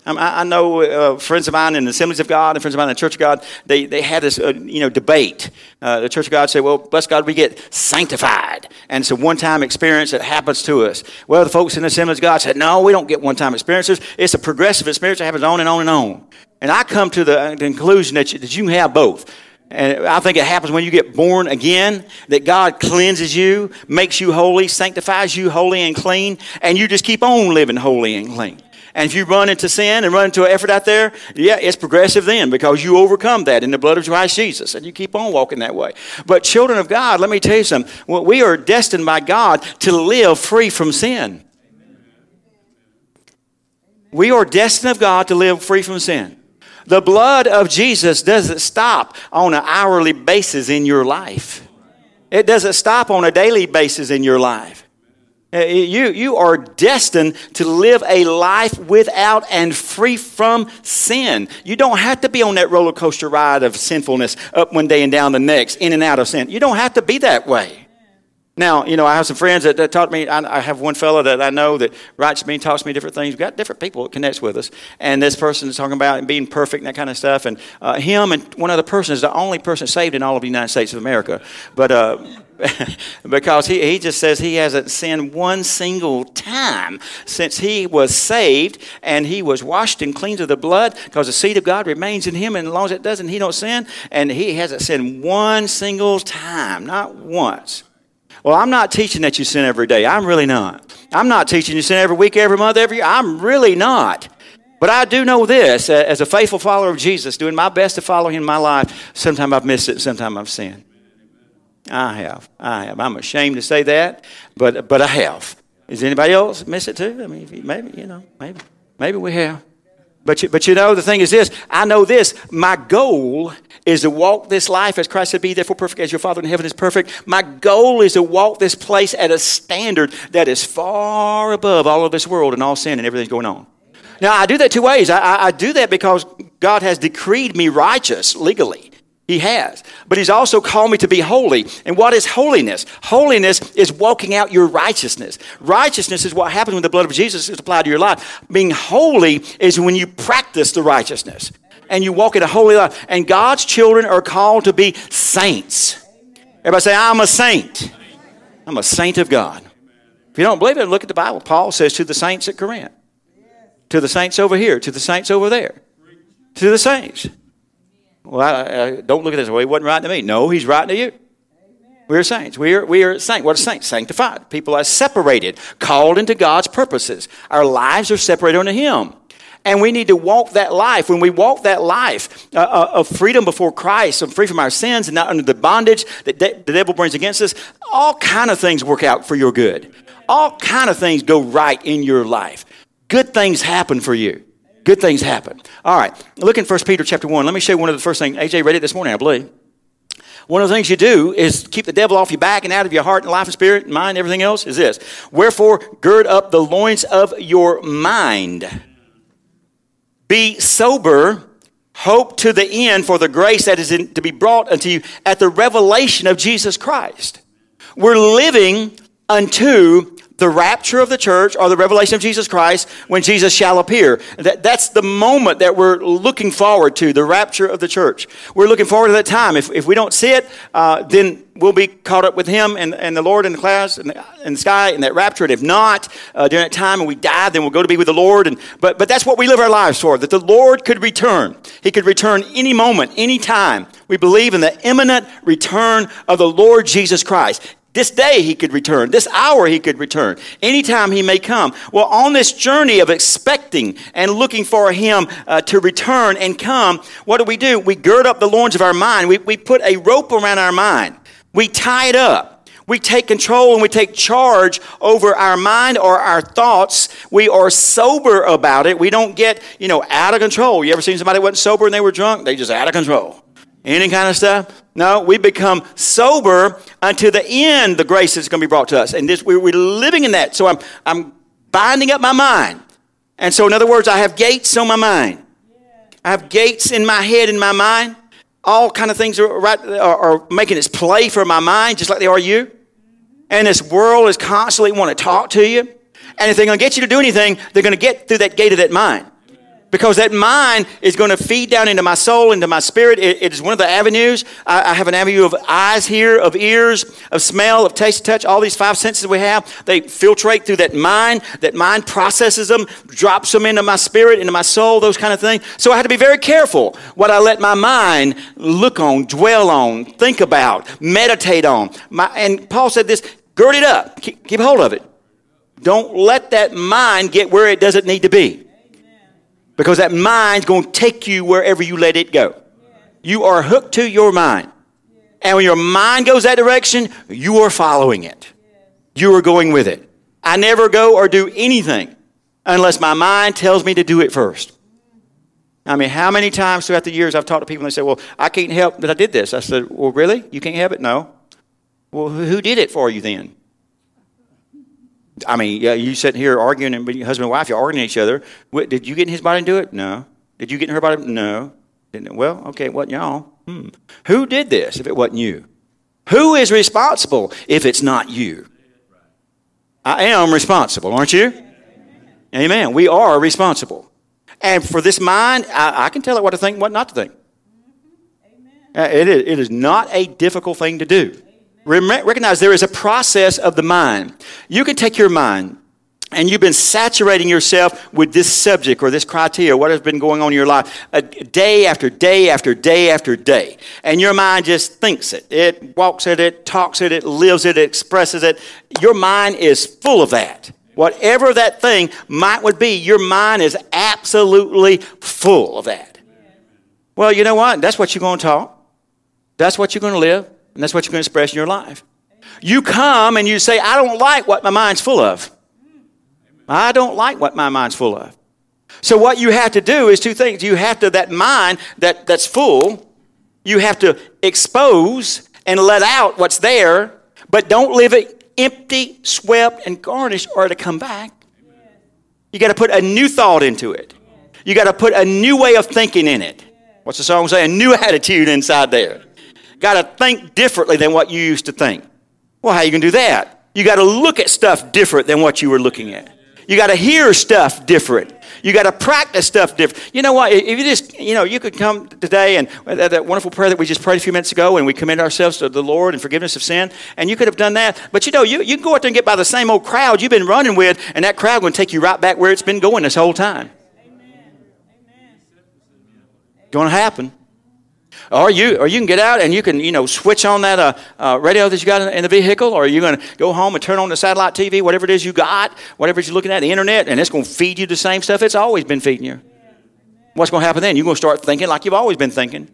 Um, I, I know uh, friends of mine in the Assemblies of God and friends of mine in the Church of God, they, they had this uh, you know, debate. Uh, the Church of God said, well, bless God, we get sanctified. And it's a one-time experience that happens to us. Well, the folks in the Assemblies of God said, no, we don't get one-time experiences. It's a progressive experience that happens on and on and on. And I come to the conclusion that you, that you can have both. And I think it happens when you get born again, that God cleanses you, makes you holy, sanctifies you holy and clean, and you just keep on living holy and clean. And if you run into sin and run into an effort out there, yeah, it's progressive then because you overcome that in the blood of Christ Jesus and you keep on walking that way. But children of God, let me tell you something. We are destined by God to live free from sin. We are destined of God to live free from sin. The blood of Jesus doesn't stop on an hourly basis in your life. It doesn't stop on a daily basis in your life. Uh, you, you are destined to live a life without and free from sin. You don't have to be on that roller coaster ride of sinfulness up one day and down the next, in and out of sin. You don't have to be that way. Now, you know, I have some friends that, that taught me. I, I, have one fellow that I know that writes me, talks me different things. We've got different people that connects with us. And this person is talking about being perfect and that kind of stuff. And uh, him and one other person is the only person saved in all of the United States of America. But uh, because he, he just says he hasn't sinned one single time since he was saved and he was washed and cleansed of the blood because the seed of God remains in him. And as long as it doesn't, he don't sin. And he hasn't sinned one single time, not once. Well, I'm not teaching that you sin every day. I'm really not. I'm not teaching you sin every week, every month, every year. I'm really not. But I do know this as a faithful follower of Jesus, doing my best to follow him in my life, sometimes I've missed it, sometimes I've sinned. I have. I have. I'm ashamed to say that, but, but I have. Does anybody else miss it too? I mean, maybe, you know, maybe. Maybe we have. But you, but you know, the thing is this I know this. My goal is to walk this life as Christ said, Be therefore perfect as your Father in heaven is perfect. My goal is to walk this place at a standard that is far above all of this world and all sin and everything going on. Now, I do that two ways. I, I, I do that because God has decreed me righteous legally. He has. But He's also called me to be holy. And what is holiness? Holiness is walking out your righteousness. Righteousness is what happens when the blood of Jesus is applied to your life. Being holy is when you practice the righteousness and you walk in a holy life. And God's children are called to be saints. Everybody say, I'm a saint. I'm a saint of God. If you don't believe it, look at the Bible. Paul says to the saints at Corinth, to the saints over here, to the saints over there, to the saints. Well, I, I, don't look at this. Well, he wasn't writing to me. No, he's writing to you. We're saints. We are, we are saints. What are saints? Sanctified. People are separated, called into God's purposes. Our lives are separated unto Him. And we need to walk that life. When we walk that life uh, uh of freedom before Christ, of free from our sins and not under the bondage that de- the devil brings against us, all kind of things work out for your good. All kind of things go right in your life. Good things happen for you. Good things happen. All right, look in 1 Peter chapter 1. Let me show you one of the first things. AJ read it this morning, I believe. One of the things you do is keep the devil off your back and out of your heart and life and spirit and mind, everything else is this. Wherefore, gird up the loins of your mind. Be sober, hope to the end for the grace that is in, to be brought unto you at the revelation of Jesus Christ. We're living unto the rapture of the church or the revelation of Jesus Christ when Jesus shall appear. That, that's the moment that we're looking forward to, the rapture of the church. We're looking forward to that time. If, if we don't see it, uh, then we'll be caught up with Him and, and the Lord in the clouds and the, in the sky in that rapture. And if not, uh, during that time and we die, then we'll go to be with the Lord. And, but, but that's what we live our lives for, that the Lord could return. He could return any moment, any time. We believe in the imminent return of the Lord Jesus Christ. This day he could return. This hour he could return. Anytime he may come. Well, on this journey of expecting and looking for him uh, to return and come, what do we do? We gird up the loins of our mind. We, we put a rope around our mind. We tie it up. We take control and we take charge over our mind or our thoughts. We are sober about it. We don't get, you know, out of control. You ever seen somebody wasn't sober and they were drunk? They just out of control. Any kind of stuff? No, we become sober until the end, the grace is going to be brought to us. And this, we're, living in that. So I'm, I'm binding up my mind. And so, in other words, I have gates on my mind. I have gates in my head, in my mind. All kind of things are, right, are, are making its play for my mind, just like they are you. And this world is constantly want to talk to you. And if they're going to get you to do anything, they're going to get through that gate of that mind. Because that mind is going to feed down into my soul, into my spirit. it, it is one of the avenues. I, I, have an avenue of eyes here, of ears, of smell, of taste, touch, all these five senses we have. They filtrate through that mind. That mind processes them, drops them into my spirit, into my soul, those kind of things. So I have to be very careful what I let my mind look on, dwell on, think about, meditate on. My, and Paul said this gird it up, keep, keep hold of it. Don't let that mind get where it doesn't need to be. Because that mind's going to take you wherever you let it go. You are hooked to your mind. And when your mind goes that direction, you are following it. You are going with it. I never go or do anything unless my mind tells me to do it first. I mean, how many times throughout the years I've talked to people and they say, Well, I can't help that I did this. I said, Well, really? You can't help it? No. Well, who did it for you then? I mean, yeah, you sitting here arguing, and husband and wife, you're arguing each other. What, did you get in his body and do it? No. Did you get in her body? No. Didn't, well, okay, it wasn't y'all. Hmm. Who did this if it wasn't you? Who is responsible if it's not you? I am responsible, aren't you? Amen. Amen. We are responsible. And for this mind, I, I, can tell it what to think, what not to think. Uh, it, is, it is not a difficult thing to do recognize there is a process of the mind. You can take your mind and you've been saturating yourself with this subject or this criteria, what has been going on in your life, a day after day after day after day. And your mind just thinks it. It walks it, it talks it, it lives it, it expresses it. Your mind is full of that. Whatever that thing might would be, your mind is absolutely full of that. Well, you know what? That's what you're going to talk. That's what you're going to live. And that's what you're going to express in your life. You come and you say, I don't like what my mind's full of. I don't like what my mind's full of. So what you have to do is two things. You have to, that mind that, that's full, you have to expose and let out what's there, but don't leave it empty, swept, and garnished or to come back. You got to put a new thought into it. You got to put a new way of thinking in it. What's the song say? A new attitude inside there got to think differently than what you used to think. Well, how you can do that? You got to look at stuff different than what you were looking at. You got to hear stuff different. You got to practice stuff different. You know what? If you just, you know, you could come today and uh, that wonderful prayer that we just prayed a few minutes ago, and we commend ourselves to the Lord and forgiveness of sin, and you could have done that. But you know, you, you can go out there and get by the same old crowd you've been running with, and that crowd going to take you right back where it's been going this whole time. Amen. Amen. Going to happen. Or you, or you can get out and you can, you know, switch on that uh, uh, radio that you got in, the vehicle, or you're going to go home and turn on the satellite TV, whatever it is you got, whatever you're looking at, the internet, and it's going to feed you the same stuff it's always been feeding you. What's going to happen then? You're going to start thinking like you've always been thinking.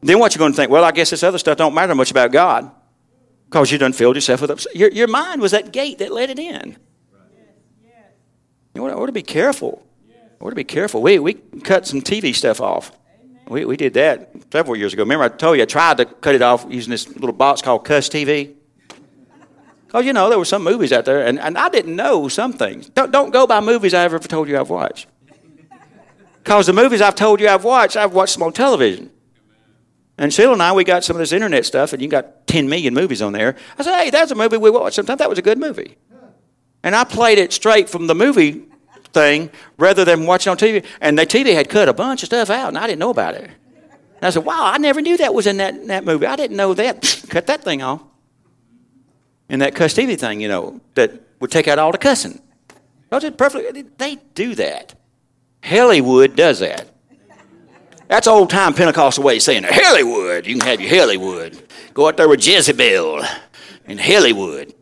Then what you're going to think? Well, I guess this other stuff don't matter much about God because you done filled yourself with. Your, your mind was that gate that let it in. You ought to be careful. You ought to be careful. We, we cut some TV stuff off. We, we did that several years ago. Remember, I told you I tried to cut it off using this little box called Cuss TV? Because, you know, there were some movies out there, and, and I didn't know some things. Don't, don't go by movies I've ever told you I've watched. Because the movies I've told you I've watched, I've watched them on television. And Sheila and I, we got some of this internet stuff, and you got 10 million movies on there. I said, hey, that's a movie we watched sometimes. That was a good movie. And I played it straight from the movie thing rather than watching on TV. And the TV had cut a bunch of stuff out, and I didn't know about it. And I said, wow, I never knew that was in that, that movie. I didn't know that. cut that thing off. And that cuss TV thing, you know, that would take out all the cussing. Perfectly, they do that. Hollywood does that. That's old time Pentecostal way of saying it. Hollywood. You can have your Hollywood. Go out there with Jezebel in Hollywood.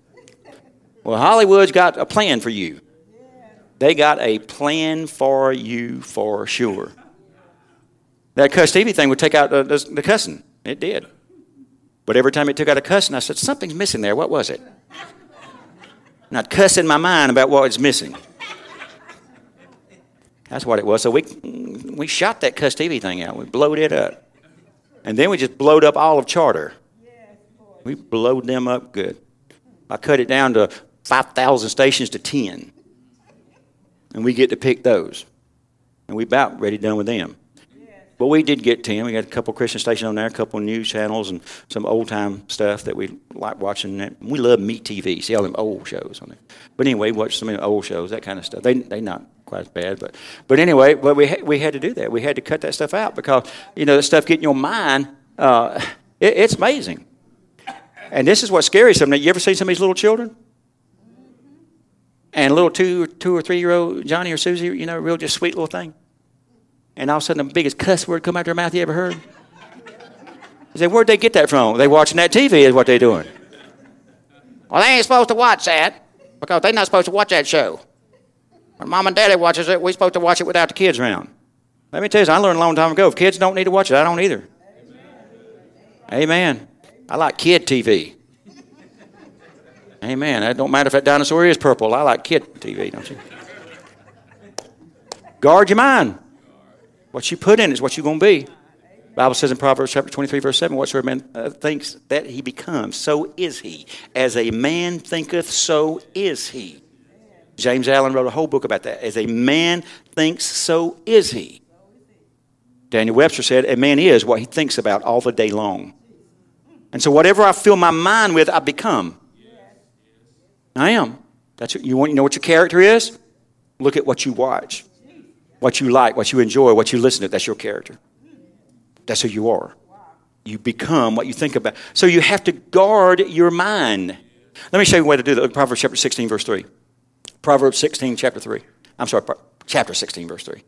Well, Hollywood's got a plan for you. They got a plan for you for sure. That cuss TV thing would take out the, the cussing. It did. But every time it took out a cussing, I said, something's missing there. What was it? And I'd cuss in my mind about what was missing. That's what it was. So we, we shot that cuss TV thing out. We blowed it up. And then we just blowed up all of Charter. We blowed them up good. I cut it down to 5,000 stations to 10 and we get to pick those. And we about ready done with them. But we did get 10. We got a couple Christian stations on there, a couple news channels, and some old time stuff that we like watching. We love MeTV. See all them old shows on there. But anyway, watch some of the old shows, that kind of stuff. They they not quite as bad, but but anyway, but we ha- we had to do that. We had to cut that stuff out because you know the stuff getting your mind. Uh, it, it's amazing. And this is what's scary. Something you ever seen some of these little children? And little two, or two or three year old Johnny or Susie, you know, real just sweet little thing and all of a sudden the biggest cuss word come out of their mouth you ever heard? He said, Where'd they get that from? They watching that TV is what they're doing. Well, they ain't supposed to watch that because they're not supposed to watch that show. When mom and daddy watches it, we're supposed to watch it without the kids around. Let me tell you, I learned a long time ago. If kids don't need to watch it, I don't either. Amen. Amen. I like kid TV. Amen. It don't matter if that dinosaur is purple. I like kid TV, don't you? Guard your mind. What you put in is what you're going to be. Bible says in Proverbs chapter 23, verse 7, whatsoever man uh, thinks that he becomes, so is he. As a man thinketh, so is he. James Allen wrote a whole book about that. As a man thinks, so is he. Daniel Webster said, A man is what he thinks about all the day long. And so, whatever I fill my mind with, I become. I am. That's what, you want. You know what your character is? Look at what you watch. What you like, what you enjoy, what you listen to, that's your character. That's who you are. You become what you think about. So you have to guard your mind. Let me show you a way to do that. Proverbs chapter 16, verse 3. Proverbs 16, chapter 3. I'm sorry, chapter 16, verse 3.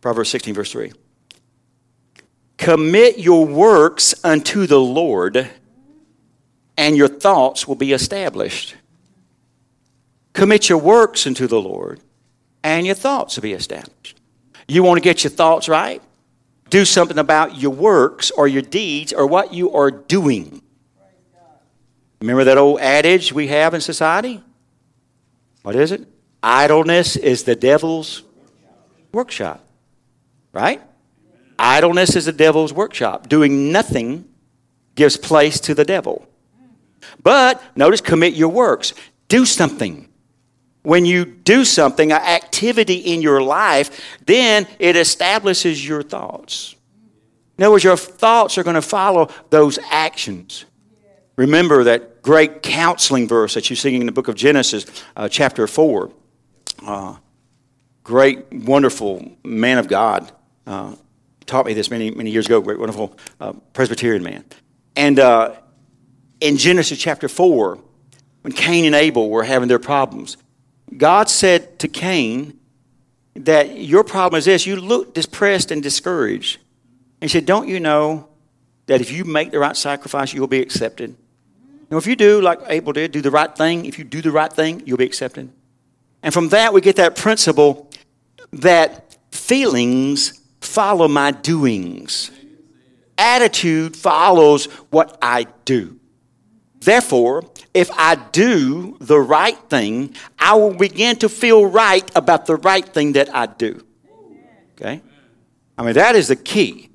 Proverbs 16, verse 3. Commit your works unto the Lord, and your thoughts will be established. Commit your works unto the Lord, and your thoughts will be established. You want to get your thoughts right? Do something about your works or your deeds or what you are doing. Remember that old adage we have in society? What is it? Idleness is the devil's workshop. Right? Idleness is the devil's workshop. Doing nothing gives place to the devil. But notice, commit your works. Do something when you do something, an activity in your life, then it establishes your thoughts. In other words, your thoughts are going to follow those actions. Remember that great counseling verse that you see in the book of Genesis, uh, chapter 4. Uh, great, wonderful man of God. Uh, taught me this many, many years ago. Great, wonderful uh, Presbyterian man. And uh, in Genesis chapter 4, when Cain and Abel were having their problems, God said to Cain that your problem is this you look depressed and discouraged. And he said, Don't you know that if you make the right sacrifice, you'll be accepted? Now, if you do, like Abel did, do the right thing, if you do the right thing, you'll be accepted. And from that, we get that principle that feelings follow my doings, attitude follows what I do. Therefore, if I do the right thing, I will begin to feel right about the right thing that I do. Okay? I mean, that is the key.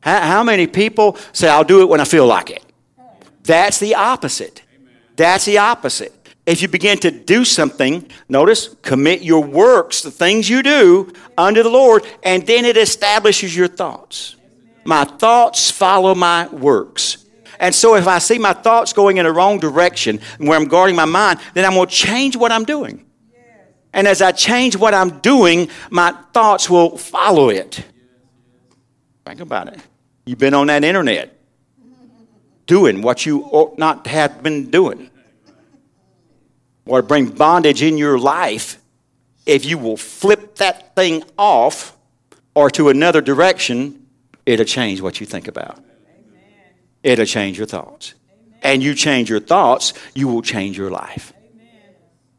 How, many people say, I'll do it when I feel like it? That's the opposite. That's the opposite. If you begin to do something, notice, commit your works, the things you do, unto the Lord, and then it establishes your thoughts. My thoughts follow my works. And so if I see my thoughts going in the wrong direction where I'm guarding my mind, then I'm going to change what I'm doing. And as I change what I'm doing, my thoughts will follow it. Think about it. You've been on that internet doing what you ought not have been doing. Or bring bondage in your life if you will flip that thing off or to another direction, it'll change what you think about it'll change your thoughts. And you change your thoughts, you will change your life.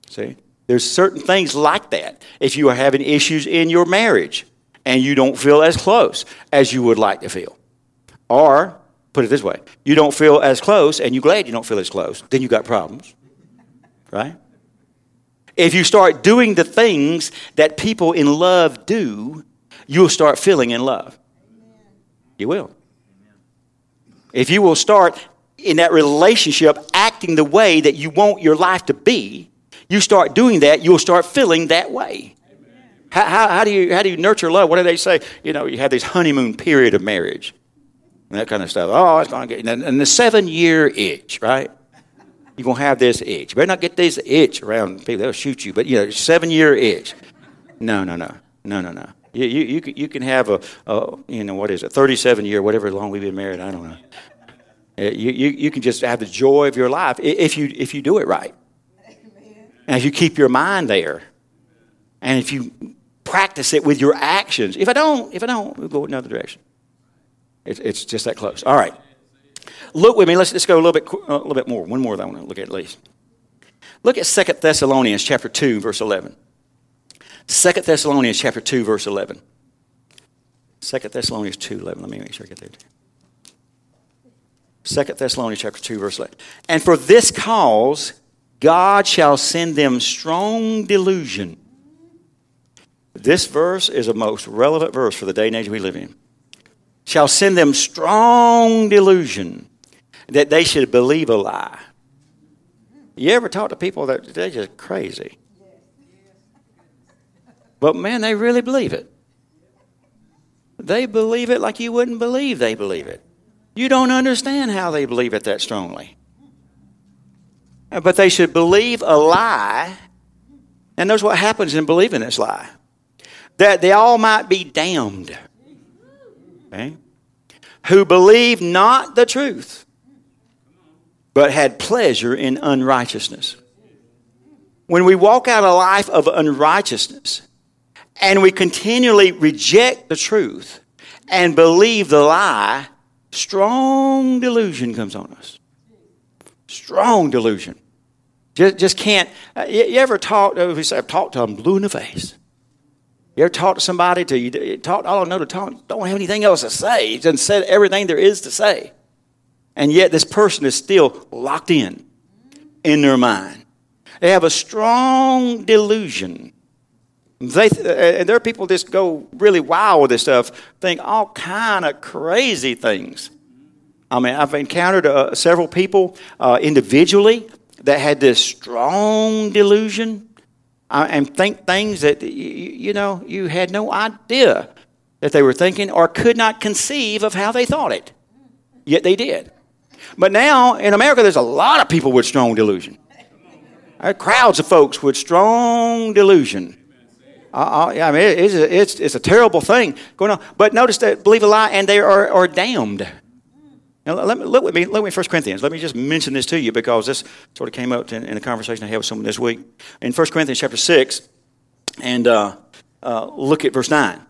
See? There's certain things like that. If you are having issues in your marriage and you don't feel as close as you would like to feel. Or, put it this way, you don't feel as close and you're glad you don't feel as close, then you got problems. Right? If you start doing the things that people in love do, you'll start feeling in love. You will. If you will start in that relationship acting the way that you want your life to be, you start doing that, you'll start feeling that way. How, how, how, do you, how do you nurture love? What do they say? You know, you have this honeymoon period of marriage and that kind of stuff. Oh, it's going to get, and the seven year itch, right? You're going to have this itch. You better not get this itch around people. They'll shoot you. But, you know, seven year itch. No, no, no. No, no, no. You, you, you, can, you can have a, a, you know, what is it, 37 year, whatever long we've been married, I don't know. Uh, you, you, you can just have the joy of your life if you, if you do it right. And if you keep your mind there. And if you practice it with your actions. If I don't, if I don't, we'll go another direction. It's, it's just that close. All right. Look with me. Let's, let's go a little bit, a little bit more. One more that I want to look at at least. Look at 2 Thessalonians chapter 2, verse 11. 2 Thessalonians chapter 2, verse 11. 2 Thessalonians 2, 11. Let me make sure I get there. 2 Thessalonians chapter 2, verse 11. And for this cause, God shall send them strong delusion. This verse is a most relevant verse for the day and age we live in. Shall send them strong delusion that they should believe a lie. You ever talk to people that they're just crazy? But man, they really believe it. They believe it like you wouldn't believe they believe it. You don't understand how they believe it that strongly. But they should believe a lie. And knows what happens in believing this lie that they all might be damned. Okay? Who believe not the truth, but had pleasure in unrighteousness. When we walk out a life of unrighteousness and we continually reject the truth and believe the lie, strong delusion comes on us. Strong delusion. Just, just can't. Uh, you, you, ever talk? Uh, we say, I've talked to them blue in the face. You ever talk to somebody to you talk? All I know to talk. Don't have anything else to say. Done said everything there is to say, and yet this person is still locked in in their mind. They have a strong delusion. They uh, and there are people just go really wild with this stuff, think all kind of crazy things. I mean, I've encountered uh, several people uh, individually that had this strong delusion uh, and think things that, you, you know, you had no idea that they were thinking or could not conceive of how they thought it. Yet they did. But now in America, there's a lot of people with strong delusion. There crowds of folks with strong delusion. Uh, I mean, it's a, it's, it's a terrible thing going on. But notice that believe a lie and they are, are damned. Now, let me, look with me, look with me 1 Corinthians. Let me just mention this to you because this sort of came up in, in a conversation I had with someone this week. In 1 Corinthians chapter 6, and uh, uh, look at verse 9.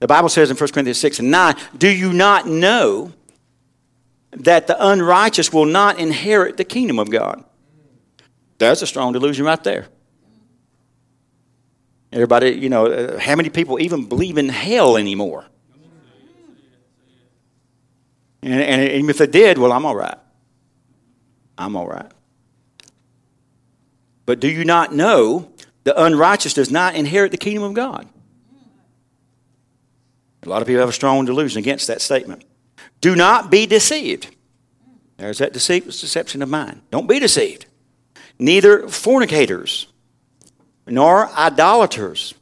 The Bible says in 1 Corinthians 6 and 9, Do you not know that the unrighteous will not inherit the kingdom of God? That's a strong delusion right there. Everybody, you know, uh, how many people even believe in hell anymore? And, and if they did, well, I'm all right. I'm all right. But do you not know the unrighteous does not inherit the kingdom of God? A lot of people have a strong delusion against that statement. Do not be deceived. There's that deceit, deception of mind. Don't be deceived. Neither fornicators, nor idolaters,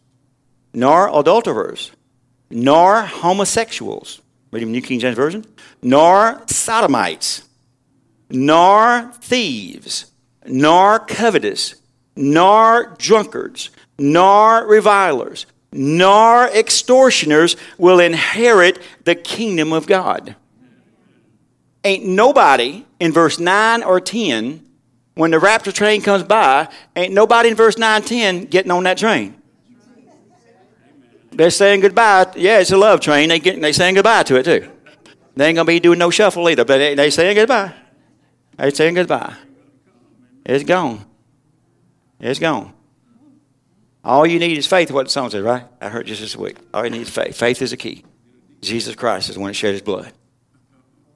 nor adulterers, nor homosexuals, reading New King James Version, nor sodomites, nor thieves, nor covetous, nor drunkards, nor revilers, nor extortioners will inherit the kingdom of God. Ain't nobody in verse 9 or 10, when the rapture train comes by, ain't nobody in verse 9 10 getting on that train. They're saying goodbye. Yeah, it's a love train. They get, they saying goodbye to it too. They ain't gonna be doing no shuffle either, but they, they saying goodbye. They saying goodbye. It's gone. It's gone. All you need is faith, what the song says, right? I heard just this week. All you need is faith. Faith is the key. Jesus Christ is one that shed his blood.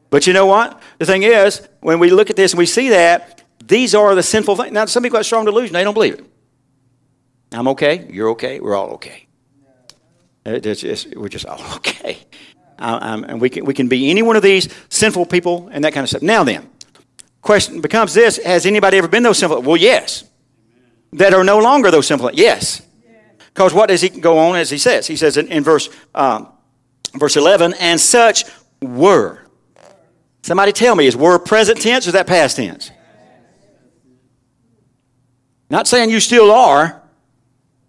But you know what? The thing is, when we look at this and we see that, these are the sinful things. Now, some people have strong delusion, they don't believe it. I'm okay, you're okay, we're all okay. It's, we're just all okay. Uh, and we can, we can be any one of these sinful people and that kind of stuff. Now then, question becomes this Has anybody ever been those sinful? Well, yes. That are no longer those sinful? Yes. Because what does he go on as he says? He says in, in verse, um, verse 11, and such were. Somebody tell me, is were present tense or is that past tense? Not saying you still are.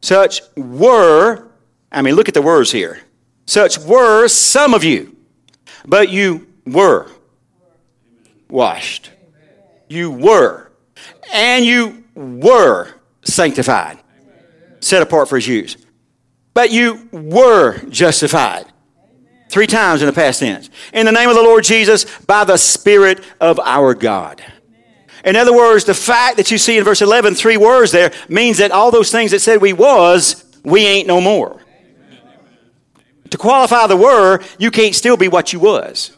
Such were, I mean, look at the words here. Such were some of you, but you were washed. You were. And you were sanctified, set apart for his use. But you were justified. Three times in the past tense. In the name of the Lord Jesus, by the Spirit of our God. In other words, the fact that you see in verse 11, three words there, means that all those things that said we was, we ain't no more. To qualify the were, you can't still be what you was.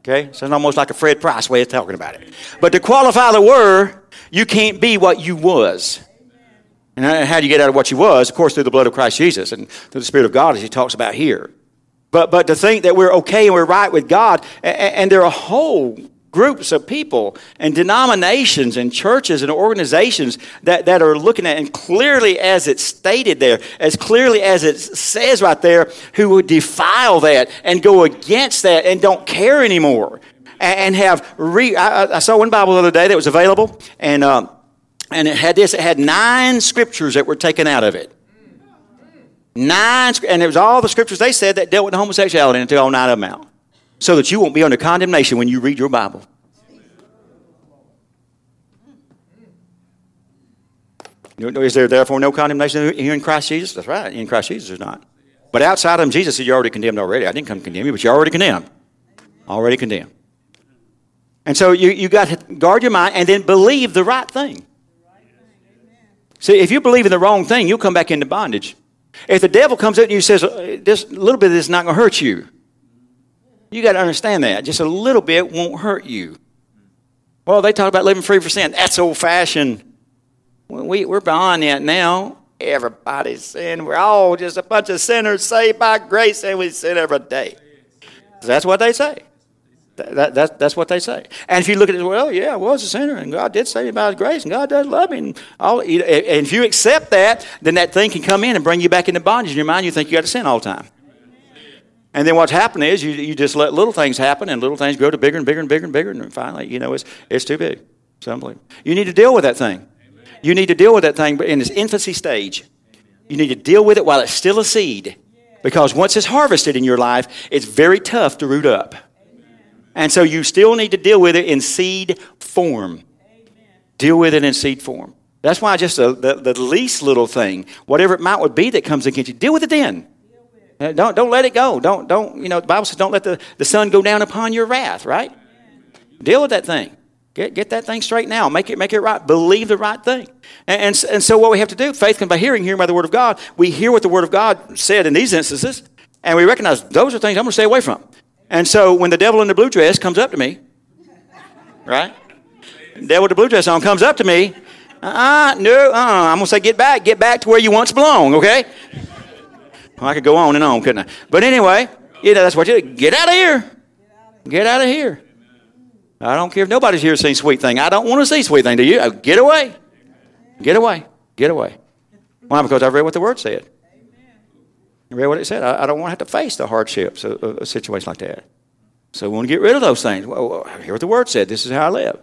Okay? So it's almost like a Fred Price way of talking about it. But to qualify the were, you can't be what you was. And how do you get out of what you was? Of course, through the blood of Christ Jesus and through the Spirit of God, as he talks about here. But, but to think that we're okay and we're right with God, and, and there are a whole groups of people and denominations and churches and organizations that, that are looking at, and clearly as it's stated there, as clearly as it says right there, who would defile that and go against that and don't care anymore. And, have re. I, I, saw one Bible the other day that was available, and, uh, and it had this, it had nine scriptures that were taken out of it. Nine, and it was all the scriptures they said that dealt with homosexuality until all nine of them out so that you won't be under condemnation when you read your Bible. Is there therefore no condemnation here in Christ Jesus? That's right. In Christ Jesus, there's not. But outside of him, Jesus said, You're already condemned already. I didn't come condemn you, but you're already condemned. Already condemned. And so you, you got to guard your mind and then believe the right thing. See, if you believe in the wrong thing, you'll come back into bondage. If the devil comes at you and says, uh, This little bit of this is not going to hurt you, you got to understand that. Just a little bit won't hurt you. Well, they talk about living free for sin. That's old fashioned. We, we're beyond that now. Everybody's sin. We're all just a bunch of sinners saved by grace, and we sin every day. That's what they say. That, that, that's what they say. And if you look at it, well, yeah, I was a sinner, and God did save me by His grace, and God does love me. And, all, and if you accept that, then that thing can come in and bring you back into bondage in your mind. You think you got to sin all the time. And then what's happened is you, you just let little things happen and little things grow to bigger and bigger and bigger and bigger. And finally, you know, it's, it's too big. It's unbelievable. You need to deal with that thing. You need to deal with that thing but in its infancy stage. You need to deal with it while it's still a seed. Because once it's harvested in your life, it's very tough to root up. And so you still need to deal with it in seed form. Deal with it in seed form. That's why just a, the, the least little thing, whatever it might would be that comes against you, deal with it then. Uh, don't, don't let it go. Don't, don't, you know, the Bible says don't let the, the sun go down upon your wrath, right? Deal with that thing. Get, get that thing straight now. Make it, make it right. Believe the right thing. And, and, and so what we have to do, faith comes by hearing, hearing by the Word of God. We hear what the Word of God said in these instances, and we recognize those are things I'm going to stay away from. And so when the devil in the blue dress comes up to me, right? The devil with the blue dress on comes up to me, uh-uh, no, uh-uh. I'm going to say, get back, get back to where you once belong, okay? Well, I could go on and on, couldn't I? But anyway, you know, that's what you get out of here. Get out of here. I don't care if nobody's here seeing sweet thing. I don't want to see sweet thing. Do you? Uh, get away. Get away. Get away. Why? Because I've read what the Word said. I read what it said. I, I don't want to have to face the hardships of, of a situation like that. So we want to get rid of those things. Well, hear what the Word said. This is how I live.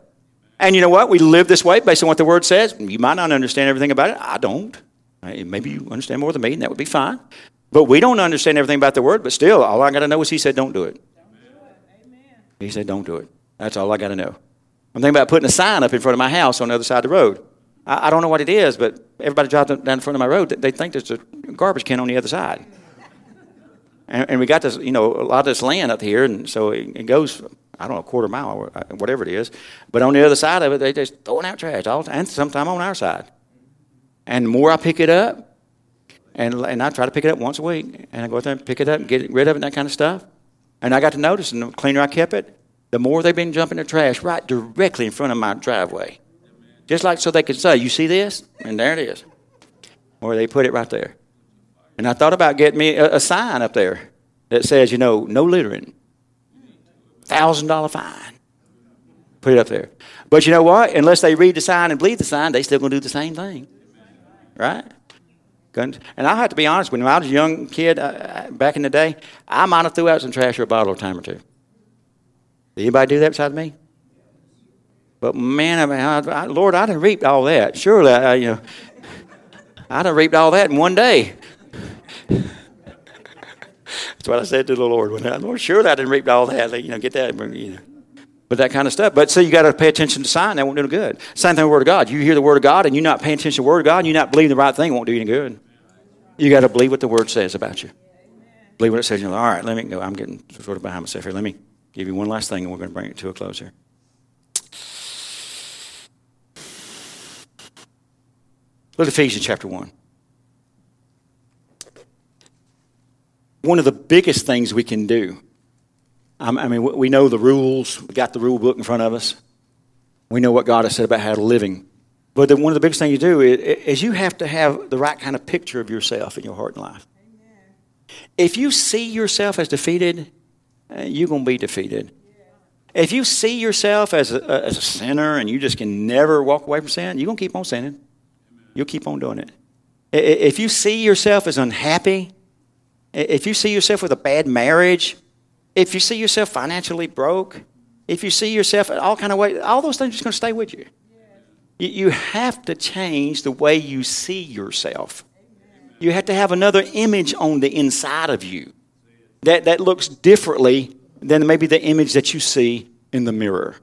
And you know what? We live this way based on what the Word says. You might not understand everything about it. I don't. Maybe you understand more than me, and that would be fine. But we don't understand everything about the word, but still, all I got to know is he said, don't do it. amen He said, don't do it. That's all I got to know. I'm thinking about putting a sign up in front of my house on the other side of the road. I, I don't know what it is, but everybody drives down in front of my road, they think there's a garbage can on the other side. And, and we got this, you know, a lot of this land up here, and so it, it goes, I don't know, a quarter mile or uh, whatever it is. But on the other side of it, they just throwing out trash all and sometimes on our side. And the more I pick it up, and, and I try to pick it up once a week. And I go out there and pick it up and get rid of it and that kind of stuff. And I got to notice, and the cleaner I kept it, the more they've been jumping the trash right directly in front of my driveway. Just like so they could say, You see this? And there it is. Or they put it right there. And I thought about getting me a, a sign up there that says, you know, no littering. Thousand dollar fine. Put it up there. But you know what? Unless they read the sign and believe the sign, they still gonna do the same thing. Right? And I have to be honest, when I was a young kid uh, back in the day, I might have threw out some trash or a bottle a time or two. Did anybody do that besides me? But man, I mean, I, I, Lord, I'd have reaped all that. Surely, I, you know, I'd have reaped all that in one day. That's what I said to the Lord when I, Lord, surely I didn't reap all that. You know, get that, you know. But that kind of stuff. But see, you got to pay attention to sign. That won't do any good. Same thing with the Word of God. You hear the Word of God and you're not paying attention to the Word of God and you're not believing the right thing, it won't do you any good. You got to believe what the Word says about you. Believe what it says. You're like, all right, let me go. I'm getting sort of behind myself here. Let me give you one last thing and we're going to bring it to a close here. Look at Ephesians chapter 1. One of the biggest things we can do, I mean, we know the rules, we got the rule book in front of us, we know what God has said about how to living. But one of the biggest things you do is, you have to have the right kind of picture of yourself in your heart and life. If you see yourself as defeated, uh, you're going to be defeated. If you see yourself as a, as a sinner and you just can never walk away from sin, you're going to keep on sinning. You'll keep on doing it. If you see yourself as unhappy, if you see yourself with a bad marriage, if you see yourself financially broke, if you see yourself in all kind of ways, all those things are just going to stay with you. You have to change the way you see yourself. You have to have another image on the inside of you that, that looks differently than maybe the image that you see in the mirror.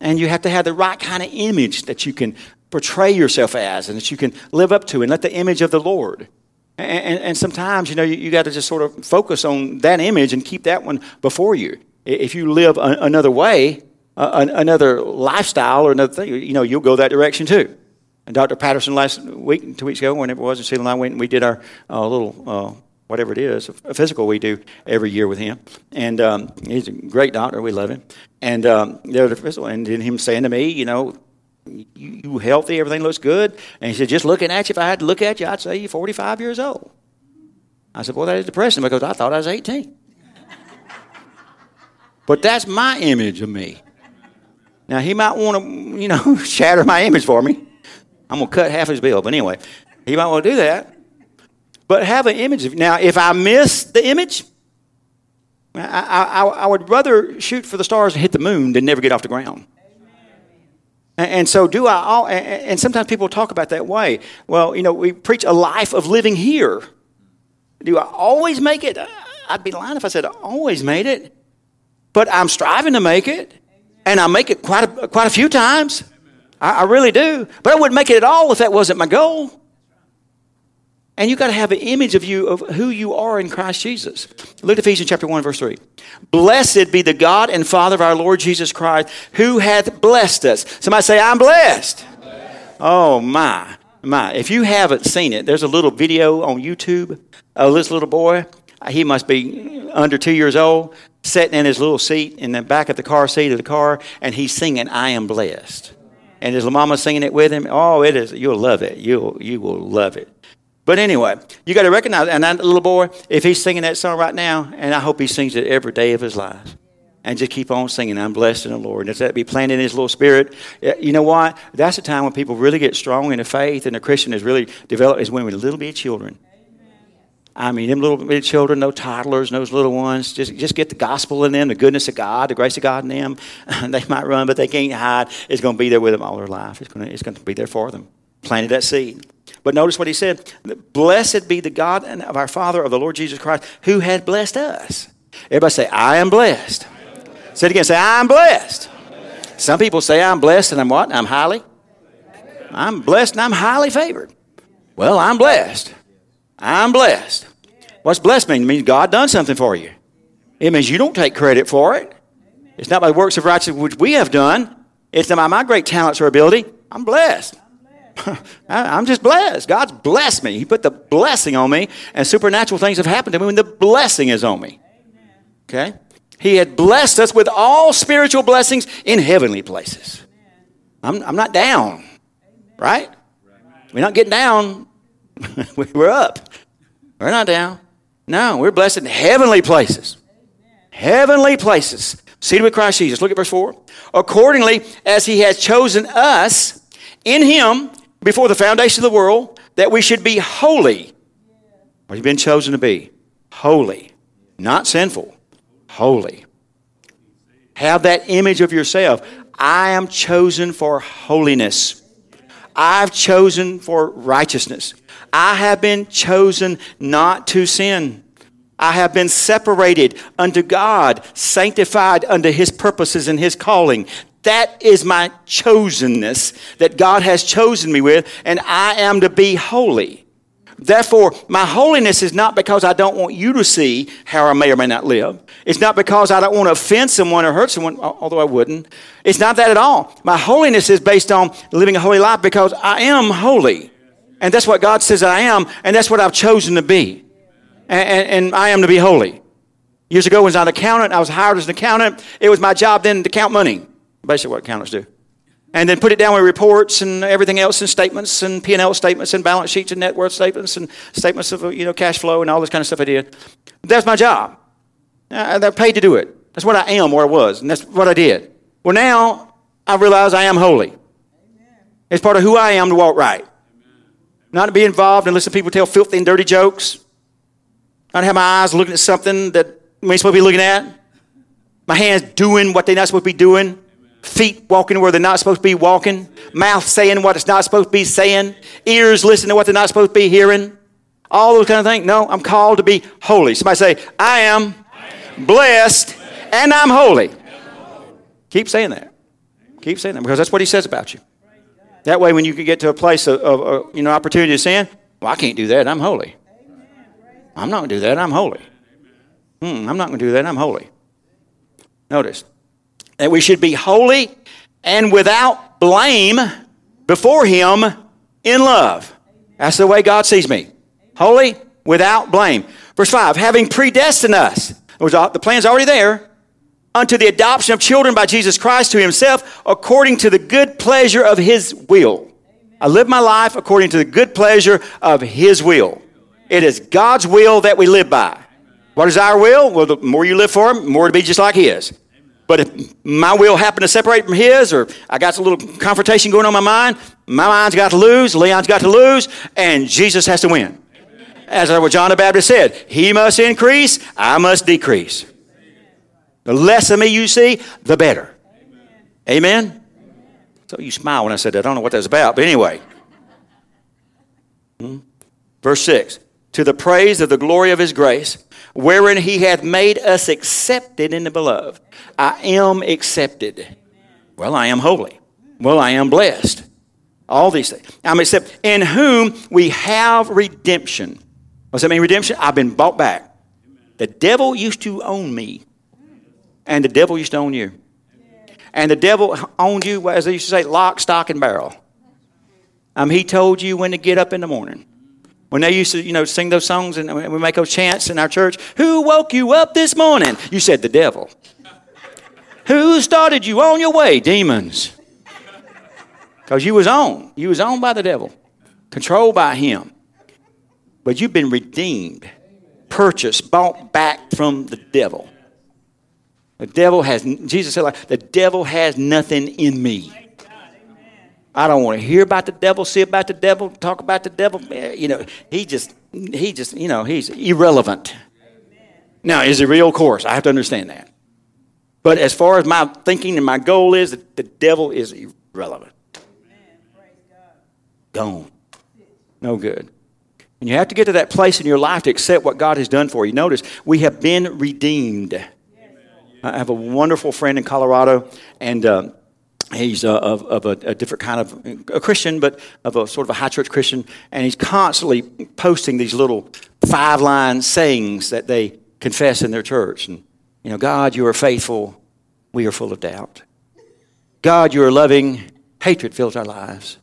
And you have to have the right kind of image that you can portray yourself as and that you can live up to and let the image of the Lord. And, and, and sometimes, you know, you, you got to just sort of focus on that image and keep that one before you. If you live a, another way, uh, another lifestyle or another thing, you know, you'll go that direction too. And Dr. Patterson last week, two weeks ago, whenever it was, and Sheila and I went and we did our uh, little, uh, whatever it is, a physical we do every year with him. And um, he's a great doctor. We love him. And um, there was a physical, and then him saying to me, you know, you, you healthy? Everything looks good? And he said, just looking at you, if I had to look at you, I'd say you're 45 years old. I said, well, that is depressing because I thought I was 18. but that's my image of me. Now, he might want to, you know, shatter my image for me. I'm going to cut half his bill. But anyway, he might want to do that. But have an image. Now, if I miss the image, I, I, I would rather shoot for the stars and hit the moon than never get off the ground. And so, do I, all and sometimes people talk about that way. Well, you know, we preach a life of living here. Do I always make it? I'd be lying if I said I always made it. But I'm striving to make it. And I make it quite a, quite a few times. I, I really do. But I wouldn't make it at all if that wasn't my goal. And you've got to have an image of you of who you are in Christ Jesus. Look at Ephesians chapter 1, verse 3. Blessed be the God and Father of our Lord Jesus Christ, who hath blessed us. Somebody say, I'm blessed. I'm blessed. Oh my, my. If you haven't seen it, there's a little video on YouTube of this little boy. He must be under two years old, sitting in his little seat in the back of the car seat of the car, and he's singing, I am blessed. And his mama singing it with him. Oh, it is, you'll love it. You'll, you will love it. But anyway, you got to recognize, and that little boy, if he's singing that song right now, and I hope he sings it every day of his life. And just keep on singing, I'm blessed in the Lord. And that be planted in his little spirit. Eh, you know what? That's the time when people really get strong in the faith and the Christian is really developed, is when we're little bitty children. I mean, them little children, no toddlers, those little ones, just, just get the gospel in them, the goodness of God, the grace of God in them. they might run, but they can't hide. It's going to be there with them all their life. It's going to, it's going to be there for them. Planted that seed. But notice what he said Blessed be the God of our Father, of the Lord Jesus Christ, who had blessed us. Everybody say, I am blessed. I am blessed. Say it again, say, I am blessed. I am blessed. Some people say, I'm blessed and I'm what? I'm highly. I'm blessed and I'm highly favored. Well, I'm blessed. I'm blessed. What's blessed mean? It means God done something for you. It means you don't take credit for it. It's not by works of righteousness which we have done. It's not by my great talents or ability. I'm blessed. I'm just blessed. God's blessed me. He put the blessing on me, and supernatural things have happened to me when the blessing is on me. Okay? He had blessed us with all spiritual blessings in heavenly places. I'm, I'm not down, right? We're not getting down. we're up. We're not down. No, we're blessed in heavenly places. Heavenly places. Seated with Christ Jesus. Look at verse 4. Accordingly, as he has chosen us in him before the foundation of the world, that we should be holy. What have you've been chosen to be holy, not sinful, holy. Have that image of yourself. I am chosen for holiness. I've chosen for righteousness. I have been chosen not to sin. I have been separated unto God, sanctified unto His purposes and His calling. That is my chosenness that God has chosen me with, and I am to be holy. Therefore, my holiness is not because I don't want you to see how I may or may not live. It's not because I don't want to offend someone or hurt someone, although I wouldn't. It's not that at all. My holiness is based on living a holy life because I am holy. And that's what God says I am, and that's what I've chosen to be. And, and, and I am to be holy. Years ago, when I was an accountant, I was hired as an accountant. It was my job then to count money, basically what accountants do and then put it down with reports and everything else and statements and P&L statements and balance sheets and net worth statements and statements of you know cash flow and all this kind of stuff I did. That's my job. Uh, they're paid to do it. That's what I am or I was, and that's what I did. Well, now I realize I am holy. It's part of who I am to walk right. Not to be involved and listen to people tell filthy and dirty jokes. Not to have my eyes looking at something that we ain't supposed to be looking at. My hands doing what they're not supposed to be doing feet walking where they're not supposed to be walking, mouth saying what it's not supposed to be saying, ears listening to what they're not supposed to be hearing, all those kind of things. No, I'm called to be holy. Somebody say, I am, blessed, and I'm holy. Keep saying that. Keep saying that because that's what he says about you. That way, when you can get to a place of, of, of you know opportunity to sin, well, I can't do that. I'm holy. I'm not going to do that. I'm holy. Hmm, I'm not going to do that. I'm holy. Notice, that we should be holy and without blame before Him in love. That's the way God sees me. Holy, without blame. Verse 5 having predestined us, the plan's already there, unto the adoption of children by Jesus Christ to Himself, according to the good pleasure of His will. I live my life according to the good pleasure of His will. It is God's will that we live by. What is our will? Well, the more you live for Him, more to be just like His. But if my will happened to separate from his, or I got a little confrontation going on in my mind, my mind's got to lose, Leon's got to lose, and Jesus has to win. As what John the Baptist said, he must increase, I must decrease. The less of me you see, the better. Amen? So you smile when I said that. I don't know what that's about, but anyway. Hmm? Verse 6 To the praise of the glory of his grace wherein he hath made us accepted in the beloved. I am accepted. Well, I am holy. Well, I am blessed. All these things. I'm accepted. In whom we have redemption. What's that mean, redemption? I've been bought back. The devil used to own me, and the devil used to own you. And the devil owned you, as they used to say, lock, stock, and barrel. Um, he told you when to get up in the morning. When they used to, you know, sing those songs and we make those chants in our church, who woke you up this morning? You said the devil. who started you on your way? Demons. Because you was on. You was owned by the devil, controlled by him. But you've been redeemed, purchased, bought back from the devil. The devil has, Jesus said, like, the devil has nothing in me. I don't want to hear about the devil, see about the devil, talk about the devil. Eh, you know, he just, he just, you know, he's irrelevant. Now, is it real? Of course, I have to understand that. But as far as my thinking and my goal is, the devil is irrelevant. Gone. No good. And you have to get to that place in your life to accept what God has done for you. Notice, we have been redeemed. I have a wonderful friend in Colorado, and uh, he's uh, of, of a, a, different kind of a Christian, but of a sort of a high church Christian, and he's constantly posting these little five line sayings that they confess in their church. And, you know, God, you are faithful, we are full of doubt. God, you are loving, hatred fills our lives.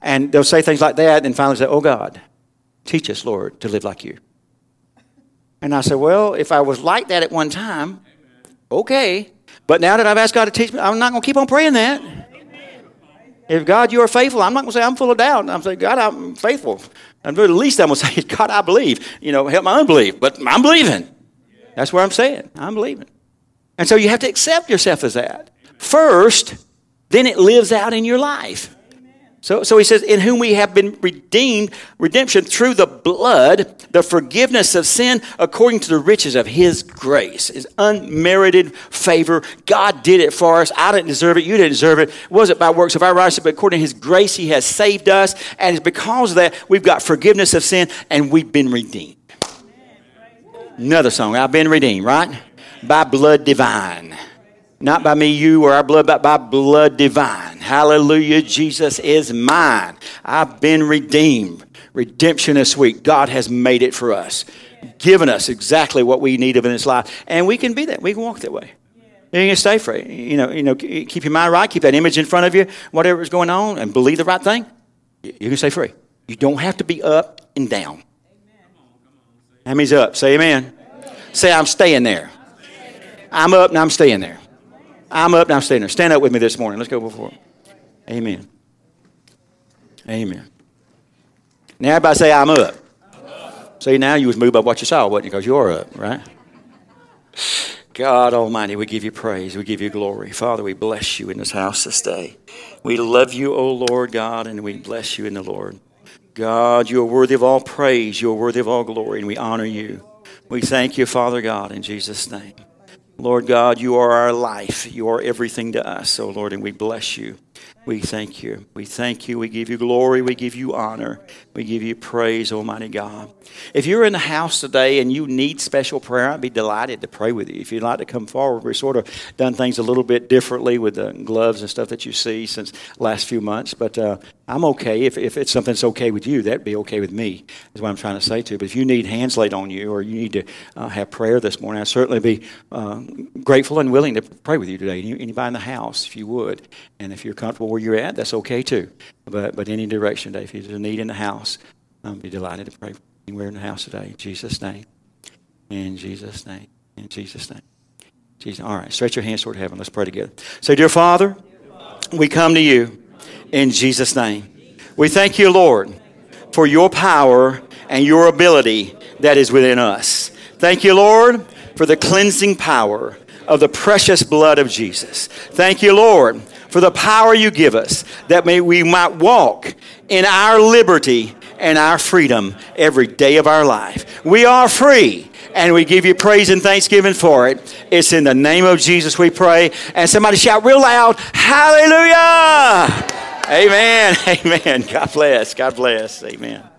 And they'll say things like that, and finally say, Oh God, teach us, Lord, to live like you. And I said, Well, if I was like that at one time, okay. But now that I've asked God to teach me, I'm not going to keep on praying that. If God, you are faithful, I'm not going to say I'm full of doubt. I'm saying, God, I'm faithful. And at least I'm going to say, God, I believe. You know, help my unbelief. But I'm believing. That's what I'm saying. I'm believing. And so you have to accept yourself as that. First, then it lives out in your life. So, so he says, in whom we have been redeemed, redemption through the blood, the forgiveness of sin, according to the riches of his grace, his unmerited favor. God did it for us. I didn't deserve it. You didn't deserve it. It wasn't by works of our righteousness, but according to his grace, he has saved us. And it's because of that, we've got forgiveness of sin and we've been redeemed. Another song, I've been redeemed, right? By blood divine. Not by me, you, or our blood, but by blood divine. Hallelujah. Jesus is mine. I've been redeemed. Redemption this week. God has made it for us, given us exactly what we need of in this life. And we can be that. We can walk that way. You can stay free. You know, you know, keep your mind right, keep that image in front of you, whatever is going on, and believe the right thing. You can stay free. You don't have to be up and down. How many's up? Say amen. Say, I'm staying there. I'm up and I'm staying there. I'm up and I'm there. Stand up with me this morning. Let's go before. Amen. Amen. Now everybody say, I'm up. See, now you was moved by what you saw, wasn't you? Because you're up, right? God Almighty, we give you praise. We give you glory. Father, we bless you in this house this day. We love you, O Lord God, and we bless you in the Lord. God, you are worthy of all praise. You are worthy of all glory, and we honor you. We thank you, Father God, in Jesus' name. Lord God, you are our life. You are everything to us, oh Lord, and we bless you. We thank you. We thank you. We give you glory. We give you honor. We give you praise, Almighty God. If you're in the house today and you need special prayer, I'd be delighted to pray with you. If you'd like to come forward, we've sort of done things a little bit differently with the gloves and stuff that you see since last few months. But uh, I'm okay. If, if it's something that's okay with you, that'd be okay with me, is what I'm trying to say to you. But if you need hands laid on you or you need to uh, have prayer this morning, I'd certainly be uh, grateful and willing to pray with you today. Anybody in the house, if you would. And if you're comfortable where you're at, that's okay too. But, but any direction today, if there's a need in the house, I'll be delighted to pray anywhere in the house today. In Jesus' name. In Jesus' name. In Jesus' name. Jesus. All right, stretch your hands toward heaven. Let's pray together. Say, Dear Father, we come to you in Jesus' name. We thank you, Lord, for your power and your ability that is within us. Thank you, Lord, for the cleansing power of the precious blood of Jesus. Thank you, Lord, for the power you give us that may we might walk in our liberty and our freedom every day of our life. We are free and we give you praise and thanksgiving for it. It's in the name of Jesus we pray. And somebody shout real loud, Hallelujah! Amen. Amen. God bless. God bless. Amen.